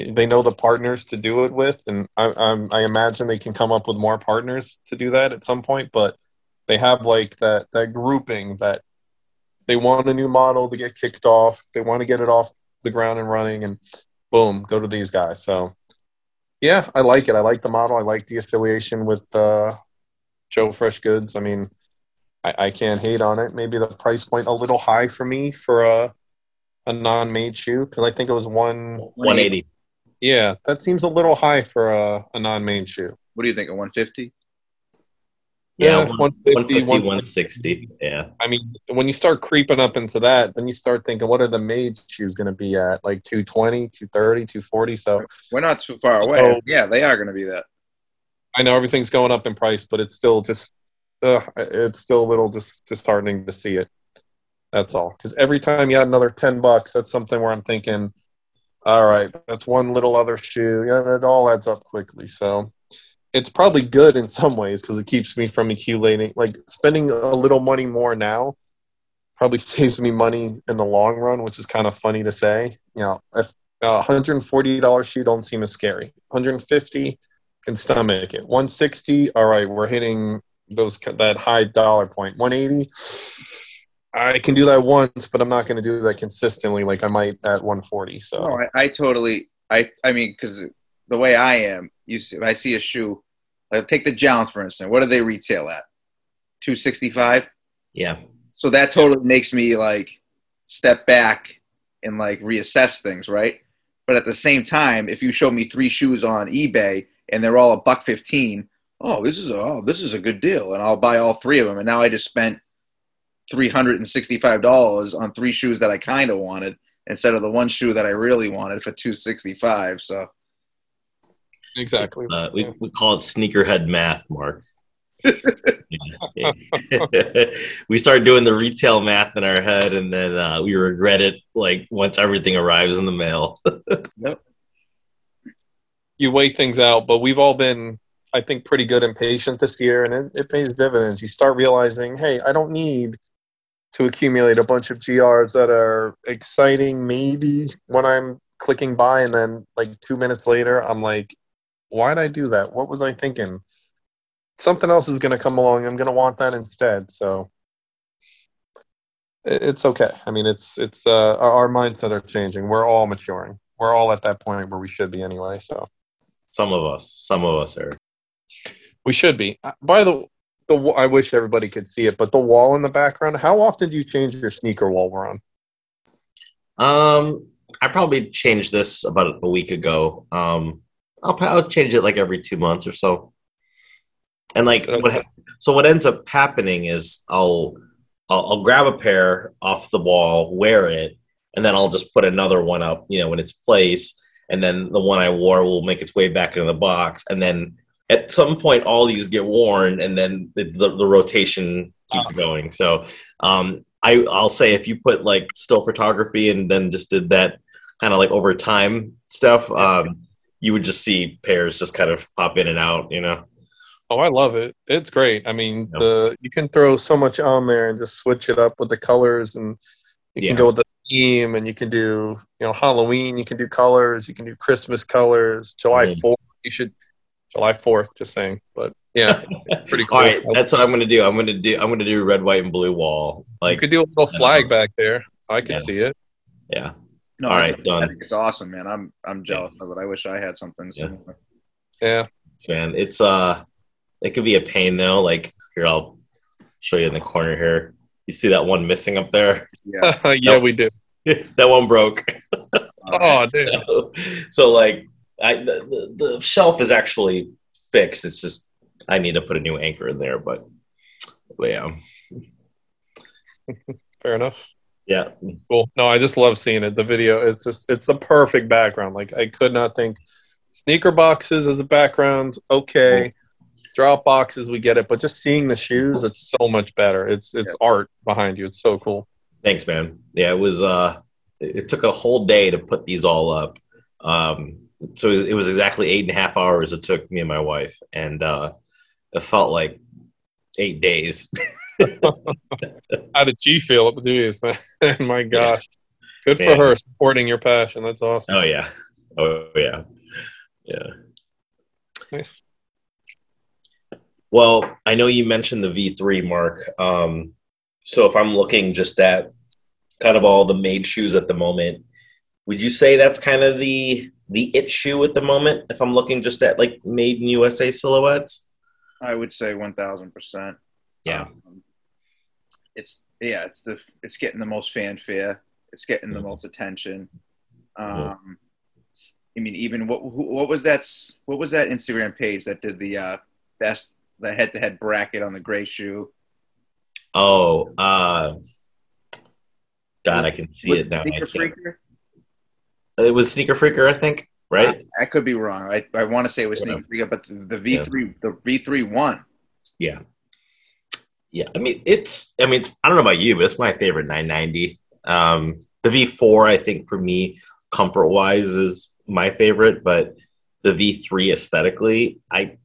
they know the partners to do it with, and I, I'm, I imagine they can come up with more partners to do that at some point. But they have like that that grouping that they want a new model to get kicked off. They want to get it off the ground and running, and boom, go to these guys. So yeah, I like it. I like the model. I like the affiliation with uh, Joe Fresh Goods. I mean, I, I can't hate on it. Maybe the price point a little high for me for a a non-made shoe because I think it was one 180. Yeah, that seems a little high for a, a non-main shoe. What do you think? A 150? Yeah, Yeah, 150, 150, 160. 160. Yeah. I mean, when you start creeping up into that, then you start thinking, what are the made shoes going to be at? Like 220, 230, 240. So We're not too far away. Oh. Yeah, they are going to be that. I know everything's going up in price, but it's still just, uh, it's still a little dis- disheartening to see it. That's all. Because every time you add another 10 bucks, that's something where I'm thinking, all right, that's one little other shoe. Yeah, it all adds up quickly. So it's probably good in some ways because it keeps me from accumulating. Like spending a little money more now probably saves me money in the long run, which is kind of funny to say. You know, if a $140 shoe don't seem as scary. 150 can stomach it. 160, all right, we're hitting those that high dollar point. 180, I can do that once, but I'm not going to do that consistently like I might at 140. So No, I, I totally. I I mean, because the way I am, you see, if I see a shoe, like take the Jounds for instance. What do they retail at? Two sixty five. Yeah. So that totally makes me like step back and like reassess things, right? But at the same time, if you show me three shoes on eBay and they're all a buck fifteen, oh, this is a, oh, this is a good deal, and I'll buy all three of them. And now I just spent three hundred and sixty five dollars on three shoes that I kind of wanted instead of the one shoe that I really wanted for two sixty five. So exactly. Uh, we, we call it sneakerhead math, Mark. We start doing the retail math in our head, and then uh, we regret it like once everything arrives in the mail. yep. you weigh things out, but we've all been, I think, pretty good and patient this year, and it, it pays dividends. You start realizing, hey, I don't need to accumulate a bunch of GRs that are exciting, maybe when I'm clicking by and then like two minutes later, I'm like, why'd I do that? What was I thinking? Something else is going to come along. I'm going to want that instead. So it's okay. I mean, it's it's uh, our, our mindset are changing. We're all maturing. We're all at that point where we should be anyway. So. some of us, some of us are. We should be. Uh, By the the I wish everybody could see it, but the wall in the background. How often do you change your sneaker wall, Ron? Um, I probably changed this about a week ago. Um, I'll, I'll change it like every two months or so. And like, So what, so what ends up happening is I'll, I'll I'll grab a pair off the wall, wear it, and then I'll just put another one up, you know, in its place, and then the one I wore will make its way back into the box, and then at some point all these get worn, and then the, the, the rotation keeps going. So um, I I'll say if you put like still photography and then just did that kind of like over time stuff, um, you would just see pairs just kind of pop in and out, you know. Oh, I love it. It's great. I mean, the you can throw so much on there and just switch it up with the colors, and you Yeah. can go with the theme, and you can do you know Halloween. You can do colors. You can do Christmas colors. July Mhm. Fourth. You should July Fourth. Just saying, but yeah, pretty cool. All right, that's what I'm gonna do. I'm gonna do I'm gonna do red, white, and blue wall. Like you could do a little flag back there. I could Yeah. see it. yeah, no, All I done. I think it's awesome, man. I'm I'm jealous of it. I wish I had something Yeah. similar. Yeah. it's, man, it's uh, it could be a pain though. Like, here I'll show you in the corner here. You see that one missing up there? Yeah. yeah, Nope. we do. that one broke. Oh, dude. so, so, like I the, the, shelf is actually fixed. It's just I need to put a new anchor in there, but, but yeah, Fair enough. yeah, Cool. No, I just love seeing it. The video, it's just it's a perfect background. Like I could not think sneaker boxes as a background, okay. Drop boxes, we get it, but just seeing the shoes, it's so much better. It's it's art behind you. It's so cool. thanks, man. Yeah, it was. uh it took a whole day to put these all up. Um, so it was, it was exactly eight and a half hours it took me and my wife, and uh, it felt like eight days. How did she feel? Jeez, man. My gosh. Good for Yeah. her supporting your passion. That's awesome. oh yeah, oh yeah, yeah. Nice. Well, I know you mentioned the V3, Mark. Um, so if I'm looking just at kind of all the made shoes at the moment, Would you say that's kind of the the it shoe at the moment? If I'm looking just at like made in USA silhouettes, I would say one thousand percent. yeah, Um, it's yeah, it's the it's getting the most fanfare. It's getting the Mhm. most attention. Mhm. Um, I mean, even what what was that? What was that Instagram page that did the uh, best the head to head bracket on the gray shoe? Oh, uh, God, I can see it now. I Sneaker Freaker? It was Sneaker Freaker, I think, right? I, I could be wrong. I, I want to say it was Sneaker Freaker, but the, the V three the V three won. Yeah. Yeah. I mean, it's, I mean, it's, I don't know about you, but it's my favorite 990. Um, the V4, I think for me, comfort wise, is my favorite, but the V3 aesthetically, I,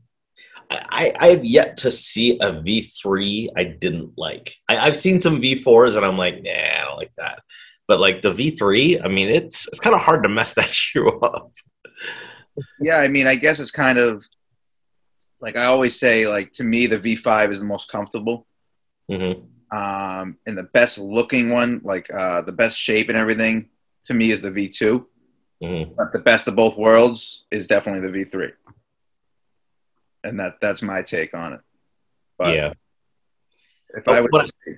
I, I have yet to see a V3 I didn't like. I, I've seen some V4s and I'm like, nah, I don't like that. But like the V3, I mean, it's it's kind of hard to mess that shoe up. Yeah, I mean, I guess it's kind of like I always say. Like to me, the V five is the most comfortable. hmm um, and the best looking one, like uh, the best shape and everything, to me is the V2. hmm But the best of both worlds is definitely the V3. And that that's my take on it. But Yeah. if I would But- say,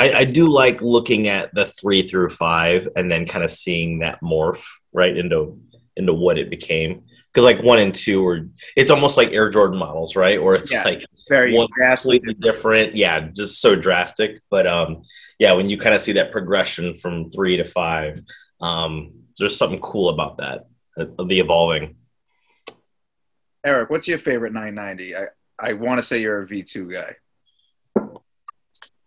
I, I do like looking at the three through five and then kind of seeing that morph right into into what it became. Because like one and two are it's almost like Air Jordan models, right? Or it's Yeah. like very one vastly completely different. Yeah, just so drastic. But um, yeah, when you kind of see that progression from three to five, um, there's something cool about that, uh, the evolving. Erik, what's your favorite 990? I, I want to say you're a V2 guy.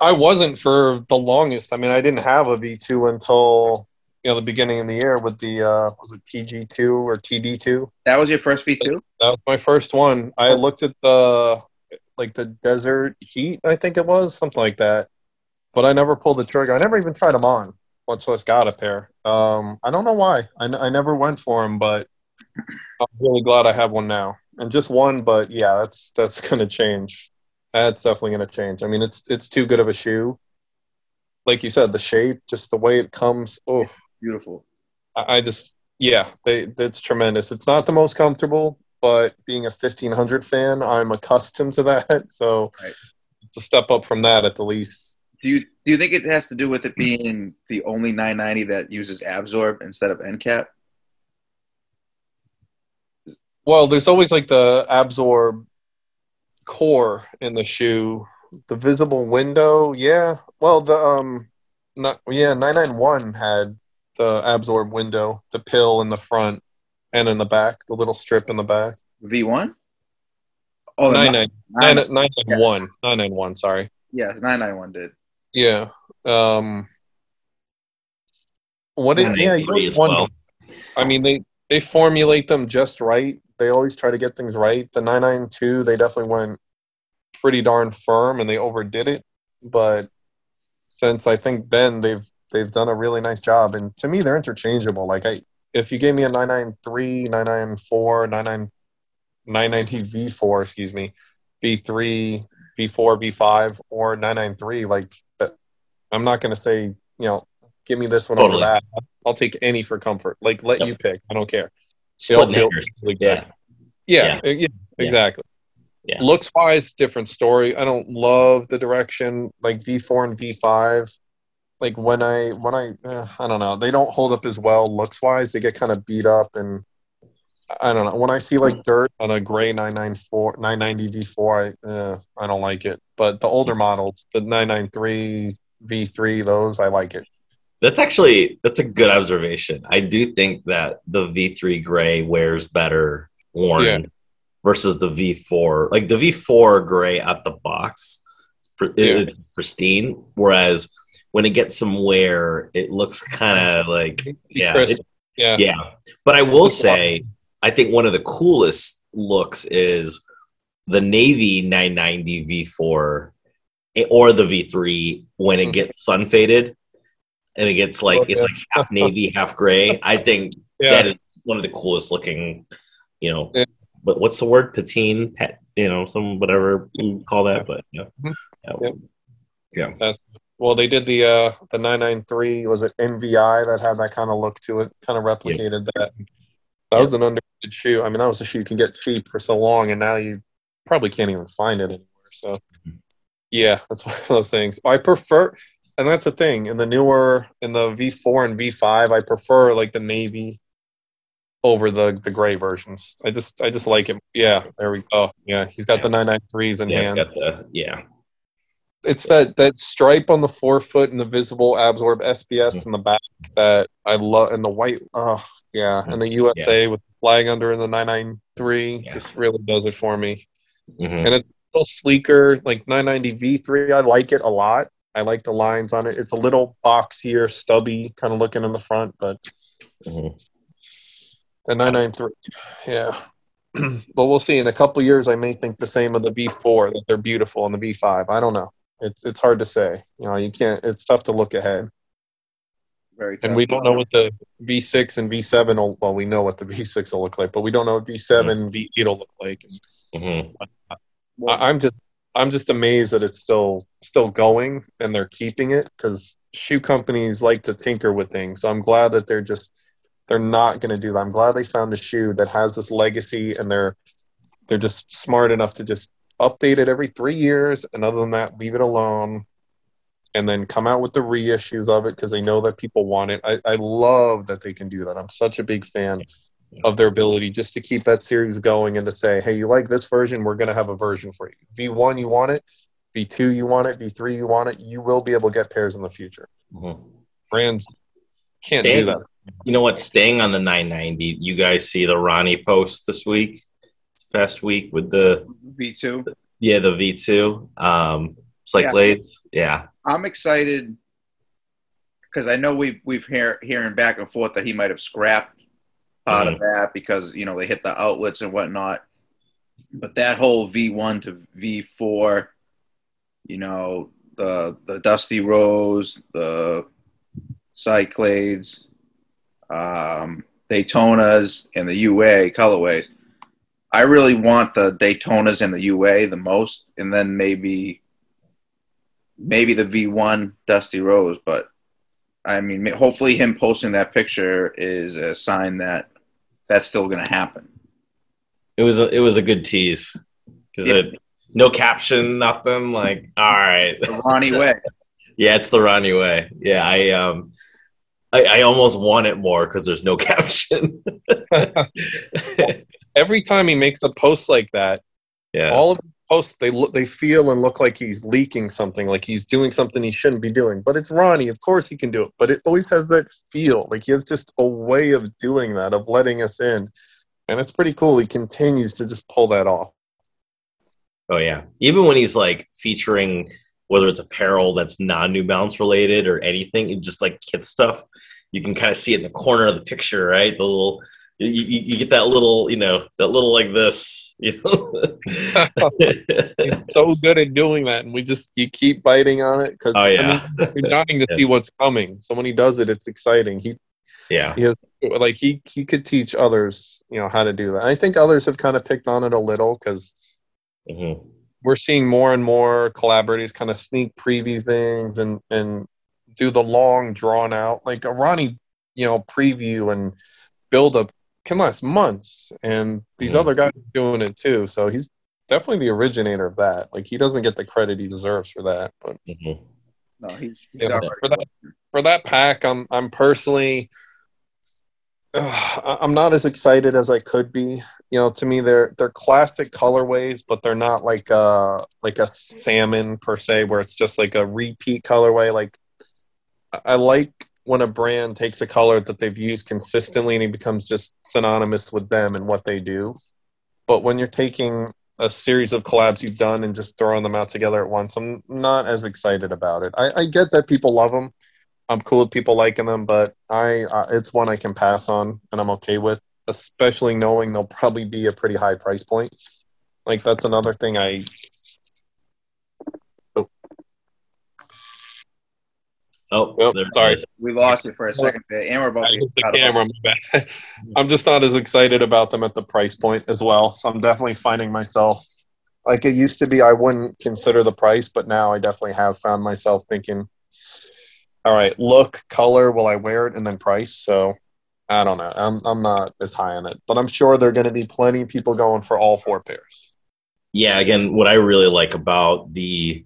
I wasn't for the longest. I mean, I didn't have a V2 until you know the beginning of the year with the uh, was it TG2 or TD2? That was your first V2? That was my first one. I looked at the like the Desert Heat, I think it was something like that, but I never pulled the trigger. I never even tried them on. Once I got a pair. Um, I don't know why. I, n- I never went for them, but I'm really glad I have one now. And just one, but yeah, that's that's gonna change. That's definitely gonna change. I mean, it's it's too good of a shoe. Like you said, the shape, just the way it comes. Oh, Beautiful. I I just yeah, they that's tremendous. It's not the most comfortable, but being a 1500 fan, I'm accustomed to that. So Right. it's a step up from that at the least. Do you do you think it has to do with it being the only 990 that uses ABZORB instead of ENCAP? Well, there's always like the ABZORB core in the shoe, the visible window. Yeah. Well, the um, not yeah, 991 had the ABZORB window, the pill in the front and in the back, the little strip in the back. V1? Oh, the 99 991, 991. Sorry. yeah, 991 did. Yeah. Um. What? It, yeah. You 993 as well. I mean, they they formulate them just right. They always try to get things right. The 992, they definitely went pretty darn firm and they overdid it. But since I think then they've they've done a really nice job. And to me, they're interchangeable. Like I, if you gave me a 993, 994, 99, 990 V4, excuse me, V3, V4, V5, or 993, like I'm not going to say, you know, give me this one Totally. over that. I'll take any for comfort. Like let Yep. you pick. I don't care. They all Split feel hairs. really good. Yeah. Yeah, yeah, exactly. Yeah. Looks wise, different story. I don't love the direction like V4 and V5. Like when I when I uh, I don't know, they don't hold up as well looks wise. They get kind of beat up and I don't know. When I see like dirt on a gray 994 990 V4, I uh, I don't like it. But the older models, the 993 V3, those I like it. That's actually that's a good observation. I do think that the V3 gray wears better worn Yeah. versus the V4. Like the V4 gray at the box, pr- Yeah. it's pristine. Whereas when it gets some wear, it looks kind of like yeah, it- Yeah. yeah. But I will say, I think one of the coolest looks is the Navy 990 V4 eh, or the V3 when it Mhm. gets sun faded and it gets like Oh, it's yeah. like half navy, half gray. I think Yeah. that is one of the coolest looking, you know. Yeah. But what's the word? Patine, pet, you know, some whatever you call that. But yeah, Mhm. yeah. Yeah. That's Well, they did the uh the 993. Was it NVI that had that kind of look to it? Kind of replicated that. That was an underrated shoe. I mean, that was a shoe you can get cheap for so long, and now you probably can't even find it anywhere. So, yeah, that's one of those things. I prefer, and that's the thing in the newer in the V4 and V5. I prefer like the navy over the the gray versions. I just I just like it. Yeah, there we go. Yeah, he's got the 993s in Yeah, hand the yeah. it's that that stripe on the forefoot and the visible ABZORB SBS in the back that I love, and the white. Oh yeah, and the USA with the flag under in the 993 Yeah. just really does it for me. Mhm. And it's a little sleeker, like 990 V3. I like it a lot. I like the lines on it. It's a little boxier, stubby, kind of looking in the front, but Mhm. the 993, yeah. but we'll see. In a couple years, I may think the same of the V4 that they're beautiful, and the V5. I don't know. It's it's hard to say. You know, you can't. It's tough to look ahead, Very and we don't know what the V6 and V7 will. Well, we know what the V6 will look like, but we don't know what V7 and V8 will look like. Mhm. I, I'm just I'm just amazed that it's still still going and they're keeping it because shoe companies like to tinker with things. So I'm glad that they're just they're not going to do that. I'm glad they found a shoe that has this legacy and they're they're just smart enough to just update it every three years and other than that leave it alone and then come out with the reissues of it because they know that people want it. I, I love that they can do that. I'm such a big fan of their ability just to keep that series going and to say, hey, you like this version? We're going to have a version for you. V1, you want it. V2, you want it. V3, you want it. You will be able to get pairs in the future. Mhm. Brands can't Staying- do that. You know what? Staying on the 990, you guys see the Ronnie post this week, past week with the V two. yeah the V2 um Yeah. Cyclades. Yeah. I'm excited because I know we've we've hear, hearing back and forth that he might have scrapped part of that because you know they hit the outlets and whatnot. But that whole V1 to V4, you know, the the Dusty Rose, the Cyclades, um, Daytonas, and the UA colorways. I really want the Daytonas and the UA the most, and then maybe maybe the V1 Dusty Rose, but I mean, hopefully him posting that picture is a sign that that's still going to happen. It was a, it was a good tease because Yeah. it no caption, nothing. Like, all right, The Ronnie way. yeah, it's the Ronnie way. Yeah, I um, I, I almost want it more because there's no caption. Every time he makes a post like that, yeah, all of the they look they feel and look like he's leaking something, like he's doing something he shouldn't be doing. But it's Ronnie, of course he can do it. But it always has that feel. Like he has just a way of doing that, of letting us in. And it's pretty cool. He continues to just pull that off. oh yeah. Even when he's like featuring whether it's apparel that's non New Balance related or anything, just like kid stuff, you can kind of see it in the corner of the picture, right? The little. You, you, you get that little, you know, that little like this, you know. So good at doing that, and we just you keep biting on it because oh yeah, you're dying to Yeah. see what's coming. So when he does it, it's exciting. He yeah, he like he he could teach others, you know, how to do that. I think others have kind of picked on it a little because hmm we're seeing more and more collaborators kind of sneak preview things and and do the long drawn out like a Ronnie, you know, preview and build up can last months, and these Mhm. other guys are doing it too. So he's definitely the originator of that. Like he doesn't get the credit he deserves for that, but hmm No, he's, he's Yeah, already for that for that pack, I'm I'm personally, uh, I'm not as excited as I could be. You know, to me, they're they're classic colorways, but they're not like a like a salmon per se, where it's just like a repeat colorway. Like I- I like when a brand takes a color that they've used consistently and it becomes just synonymous with them and what they do. But when you're taking a series of collabs you've done and just throwing them out together at once, I'm not as excited about it. I, I get that people love them. I'm cool with people liking them, but I uh, it's one I can pass on and I'm okay with, especially knowing they'll probably be a pretty high price point. Like that's another thing I Oh, Yep, there sorry. We lost you for a second there, and we're about to hit the camera. my. I'm just not as excited about them at the price point as well. So I'm definitely finding myself like it used to be. I wouldn't consider the price, but now I definitely have found myself thinking all right, look, color, will I wear it, and then price. So I don't know. I'm I'm not as high on it, but I'm sure there are going to be plenty of people going for all four pairs. Yeah, again, what I really like about the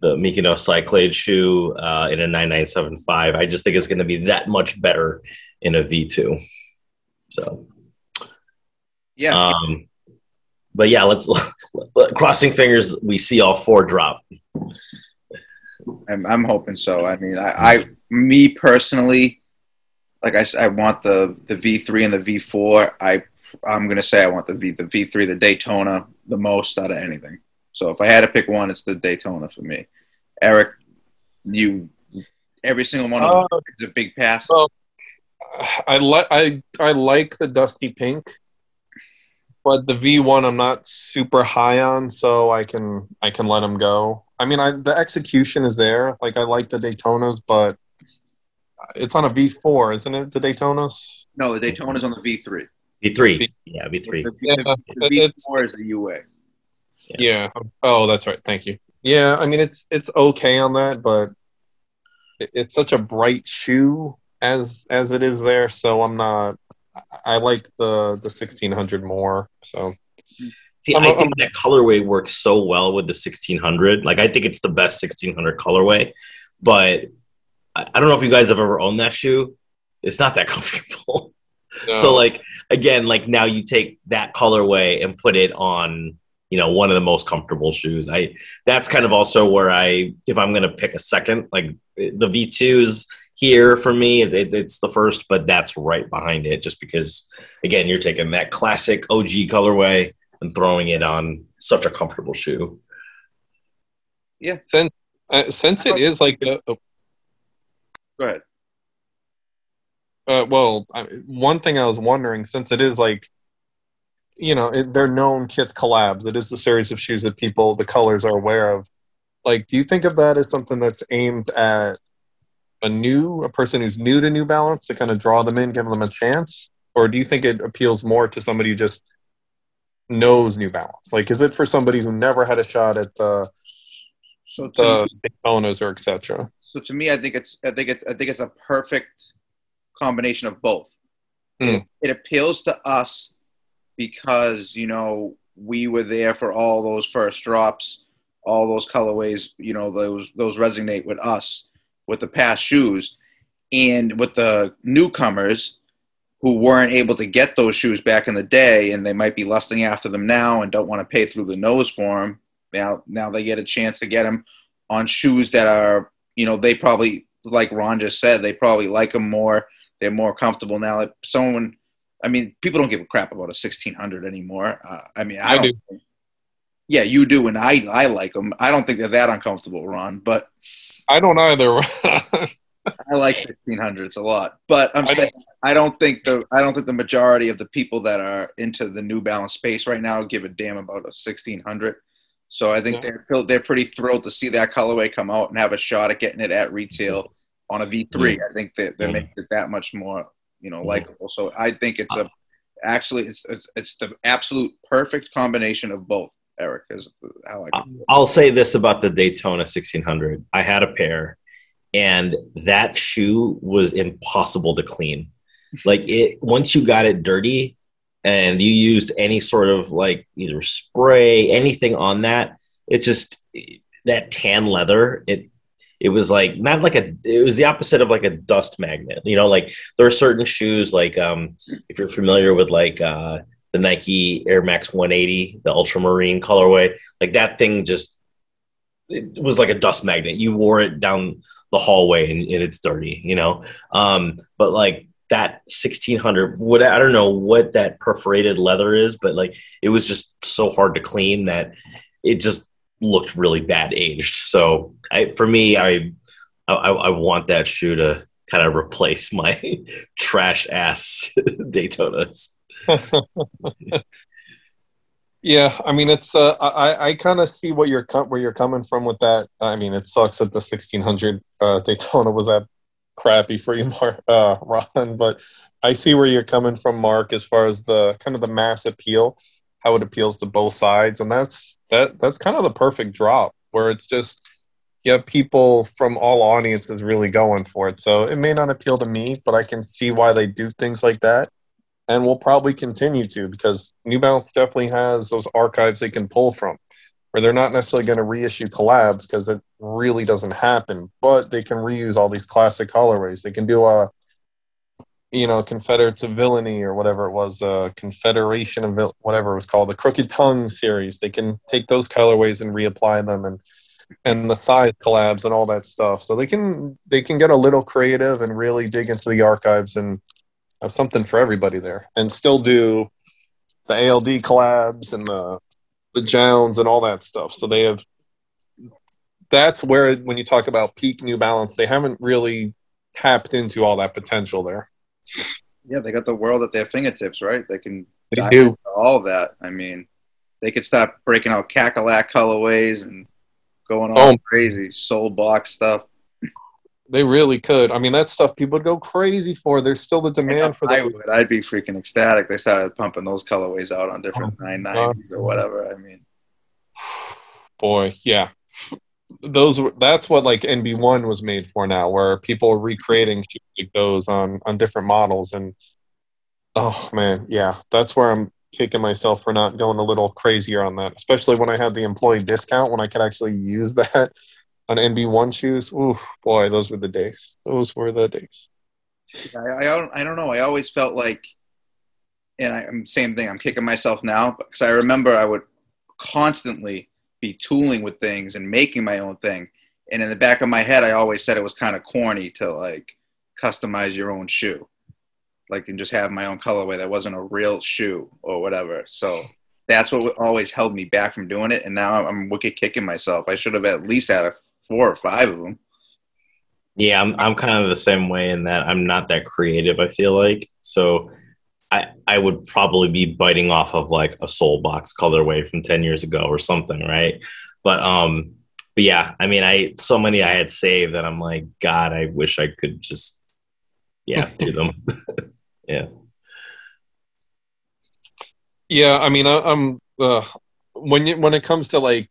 the Mykonos Cyclade shoe uh, in a 9975, I just think it's going to be that much better in a V2. So, Yeah, um, but yeah, let's crossing fingers we see all four drop. I'm, I'm hoping so. I mean, I, I me personally, like I said, I want the the V3 and the V4. I I'm gonna say I want the V the V3, the Daytona, the most out of anything. So if I had to pick one, it's the Daytona for me. Erik, you every single one of them uh, is a big pass. well- I like I I like the dusty pink, but the V1 I'm not super high on, so I can I can let them go. I mean, I the execution is there. Like I like the Daytonas, but it's on a V4, isn't it? The Daytonas. no, the Daytona's on the V3. V3, yeah, V3. The, Yeah, the, the it's- V4 is the UA. Yeah. Oh, that's right. Thank you. Yeah, I mean it's it's okay on that, but it, it's such a bright shoe as as it is there, so I'm not. I- like the the 1600 more. So See, I'm- I I'm- think that colorway works so well with the 1600. Like, I think it's the best 1600 colorway, but I, I don't know if you guys have ever owned that shoe. It's not that comfortable. So, like, again, like now you take that colorway and put it on, you know, one of the most comfortable shoes. I that's kind of also where I, if I'm gonna pick a second, like the V2s here for me, it, it's the first, but that's right behind it, just because, again, you're taking that classic OG colorway and throwing it on such a comfortable shoe. Yeah since uh, since it is like a, a Go ahead. Uh, well, I, one thing I was wondering, since it is like, you know, it, they're known kith collabs. It is the series of shoes that people, the colors are aware of. Like, do you think of that as something that's aimed at a new, a person who's new to New Balance to kind of draw them in, give them a chance, or do you think it appeals more to somebody who just knows New Balance? Like, is it for somebody who never had a shot at the So to the Daytonas or etc.? So to me, I think it's I think it's I think it's a perfect combination of both. Hmm. It, it appeals to us because you know we were there for all those first drops, all those colorways. You know those those resonate with us with the past shoes, and with the newcomers who weren't able to get those shoes back in the day, and they might be lusting after them now and don't want to pay through the nose for them. Now now they get a chance to get them on shoes that are you know they probably like Ron just said they probably like them more. They're more comfortable now. If someone, I mean, people don't give a crap about a sixteen hundred anymore. Uh, I mean, I, I don't. do. Yeah, you do, and I I like them. I don't think they're that uncomfortable, Ron, but I don't either. I like sixteen hundreds a lot. But I'm I saying I don't think the I don't think the majority of the people that are into the New Balance space right now give a damn about a sixteen hundred. So I think Yeah. they're they're pretty thrilled to see that colorway come out and have a shot at getting it at retail on a V3. I think that they're making it that much more you know Mm. likable. So I think it's a actually it's it's, it's the absolute perfect combination of both. Erik is how I. I'll say this about the Daytona 1600. I had a pair, and that shoe was impossible to clean. Like it, once you got it dirty, and you used any sort of like either spray, anything on that, it just that tan leather. It it was like not like a. It was the opposite of like a dust magnet. You know, like there are certain shoes like um if you're familiar with like uh the Nike Air Max 180, the ultramarine colorway, like that thing just it was like a dust magnet. You wore it down the hallway and, and it's dirty, you know. Um, but like that 1600, what I don't know what that perforated leather is, but like it was just so hard to clean that it just looked really bad aged. So I, for me, I, I I want that shoe to kind of replace my trash ass Daytonas. Yeah, I mean it's uh, I I kind of see what you're com- where you're coming from with that. I mean it sucks that the 1600 uh, Daytona was that crappy for you, Mark, uh, Ron. But I see where you're coming from, Mark, as far as the kind of the mass appeal, how it appeals to both sides, and that's that that's kind of the perfect drop where it's just you have people from all audiences really going for it. So it may not appeal to me, but I can see why they do things like that. And we'll probably continue to because New Balance definitely has those archives they can pull from where they're not necessarily going to reissue collabs because it really doesn't happen, but they can reuse all these classic colorways. They can do a, you know, Confederates of Villainy or whatever it was, uh, Confederation of Vil- whatever it was called, the Crooked Tongue series. They can take those colorways and reapply them and and the size collabs and all that stuff. So they can they can get a little creative and really dig into the archives and have something for everybody there, and still do the ALD collabs and the the Jones and all that stuff. So they have. That's where when you talk about peak New Balance, they haven't really tapped into all that potential there. Yeah, they got the world at their fingertips, right? They can They do. all that. I mean, they could stop breaking out cackalack colorways and going all Oh. crazy Solebox stuff. They really could. I mean, that stuff people would go crazy for. There's still the demand for I that. would. I'd be freaking ecstatic. They started pumping those colorways out on different Oh, 990s or whatever. I mean, Boy, yeah. Those were that's what like NB1 was made for now, where people are recreating those on on different models, and oh man, yeah, that's where I'm kicking myself for not going a little crazier on that, especially when I had the employee discount when I could actually use that on NB1 shoes. Ooh, boy, those were the days. Those were the days. I, I don't. I don't know. I always felt like, and I, I'm same thing. I'm kicking myself now because I remember I would constantly be tooling with things and making my own thing. And in the back of my head, I always said it was kind of corny to like customize your own shoe, like and just have my own colorway that wasn't a real shoe or whatever. So that's what always held me back from doing it. And now I'm, wicked kicking myself. I should have at least had a four or five of them. Yeah, I'm I'm kind of the same way in that I'm not that creative. I feel like so. I, I would probably be biting off of like a Solebox colorway from 10 years ago or something right but um but yeah i mean i so many i had saved that i'm like god i wish i could just yeah do them yeah Yeah, I mean, I, I'm uh, when you when it comes to like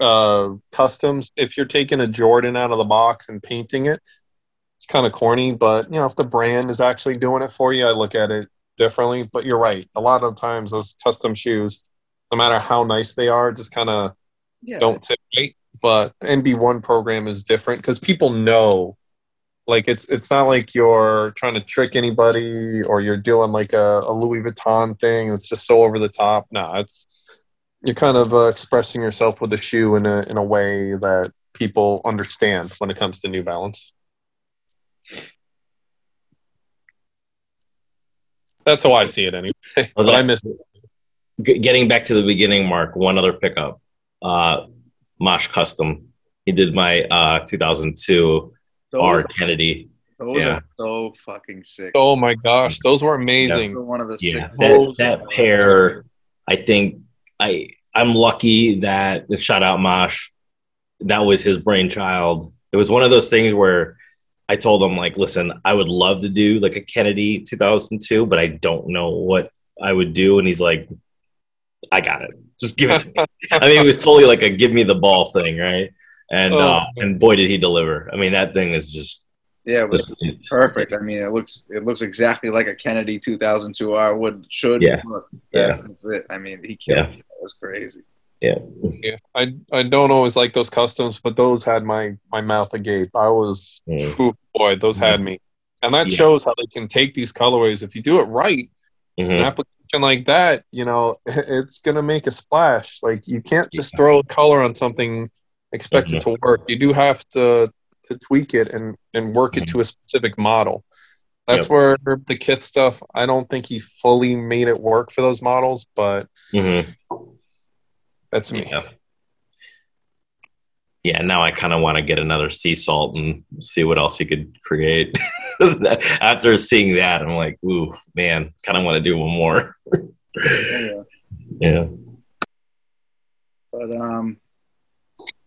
uh, customs, if you're taking a Jordan out of the box and painting it, it's kind of corny. But you know, if the brand is actually doing it for you, I look at it differently. But you're right. A lot of times, those custom shoes, no matter how nice they are, just kind of Yeah. don't sit right. But NB1 program is different because people know. Like it's it's not like you're trying to trick anybody or you're doing like a, a Louis Vuitton thing that's just so over the top. No, it's you're kind of uh, expressing yourself with a shoe in a in a way that people understand when it comes to New Balance. That's how I see it anyway. But I that- miss it. Getting back to the beginning mark one other pickup uh mosh custom he did my uh 2002 Those, r kennedy those yeah. are so fucking sick. Oh my gosh, those were amazing. They're one of the yeah sickest that, that pair i think i i'm lucky that shout out mosh that was his brainchild it was one of those things where i told him like listen i would love to do like a kennedy 2002 but i don't know what i would do and he's like i got it just give it to me i mean it was totally like a give me the ball thing right and Oh. uh and boy did he deliver i mean that thing is just, Yeah, it was just perfect. I mean, it looks it looks exactly like a Kennedy 2002 R would should Yeah. look. Yeah. That, That's it. I mean, he killed. Yeah. it. That was crazy. Yeah, Yeah. I I don't always like those customs, but those had my my mouth agape. I was, Mm. ooh, boy, those had me, and that Yeah. shows how they can take these colorways. If you do it right, an Mhm. application like that, you know, it's gonna make a splash. Like you can't just Yeah. throw a color on something, expect it to work. You do have to to tweak it and and work it to a specific model. That's Yep. where the Kith stuff. I don't think he fully made it work for those models, but Mhm. That's me. Yeah. Yeah, now I kind of want to get another sea salt and see what else you could create. After seeing that, I'm like, ooh, man, kind of want to do one more. Yeah. Yeah. But um,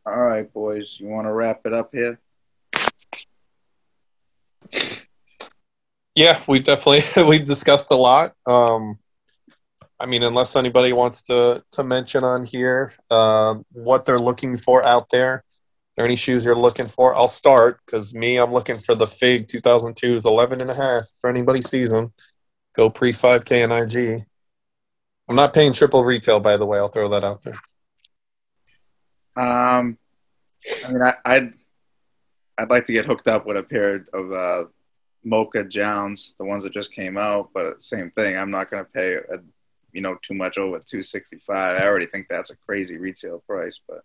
all right, boys, you want to wrap it up here? Yeah, we definitely we discussed a lot. Um, I mean, unless anybody wants to to mention on here uh, what they're looking for out there, are there any shoes you're looking for? I'll start because me, I'm looking for the Fig 2002s 11 and a half. For anybody sees them, go pre 5K and IG. I'm not paying triple retail, by the way. I'll throw that out there. Um, I mean, I, I'd I'd like to get hooked up with a pair of uh, Mocha Jounds, the ones that just came out. But same thing, I'm not going to pay a, you know too much over 265. I already think that's a crazy retail price, but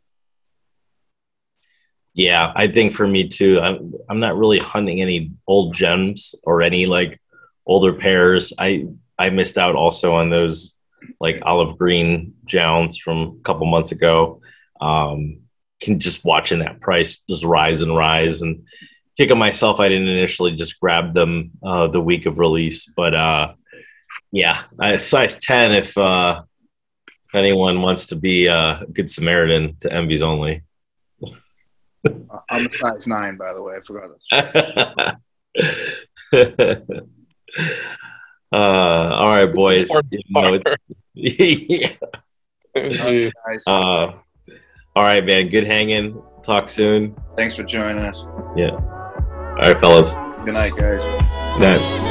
Yeah, I think for me too. I'm I'm not really hunting any old gems or any like older pairs. I I missed out also on those like olive green Jounds from a couple months ago. Um, can just watching that price just rise and rise and kicking myself. I didn't initially just grab them uh, the week of release, but uh, yeah, I, size ten. If uh, anyone wants to be uh, a good Samaritan to NBsOnly. uh, I'm a size nine, by the way. I forgot that. uh, all right, boys. You know, yeah. Uh, all right, man. Good hanging. Talk soon. thanks for joining us. Yeah. All right, fellas. Good night, guys. Night.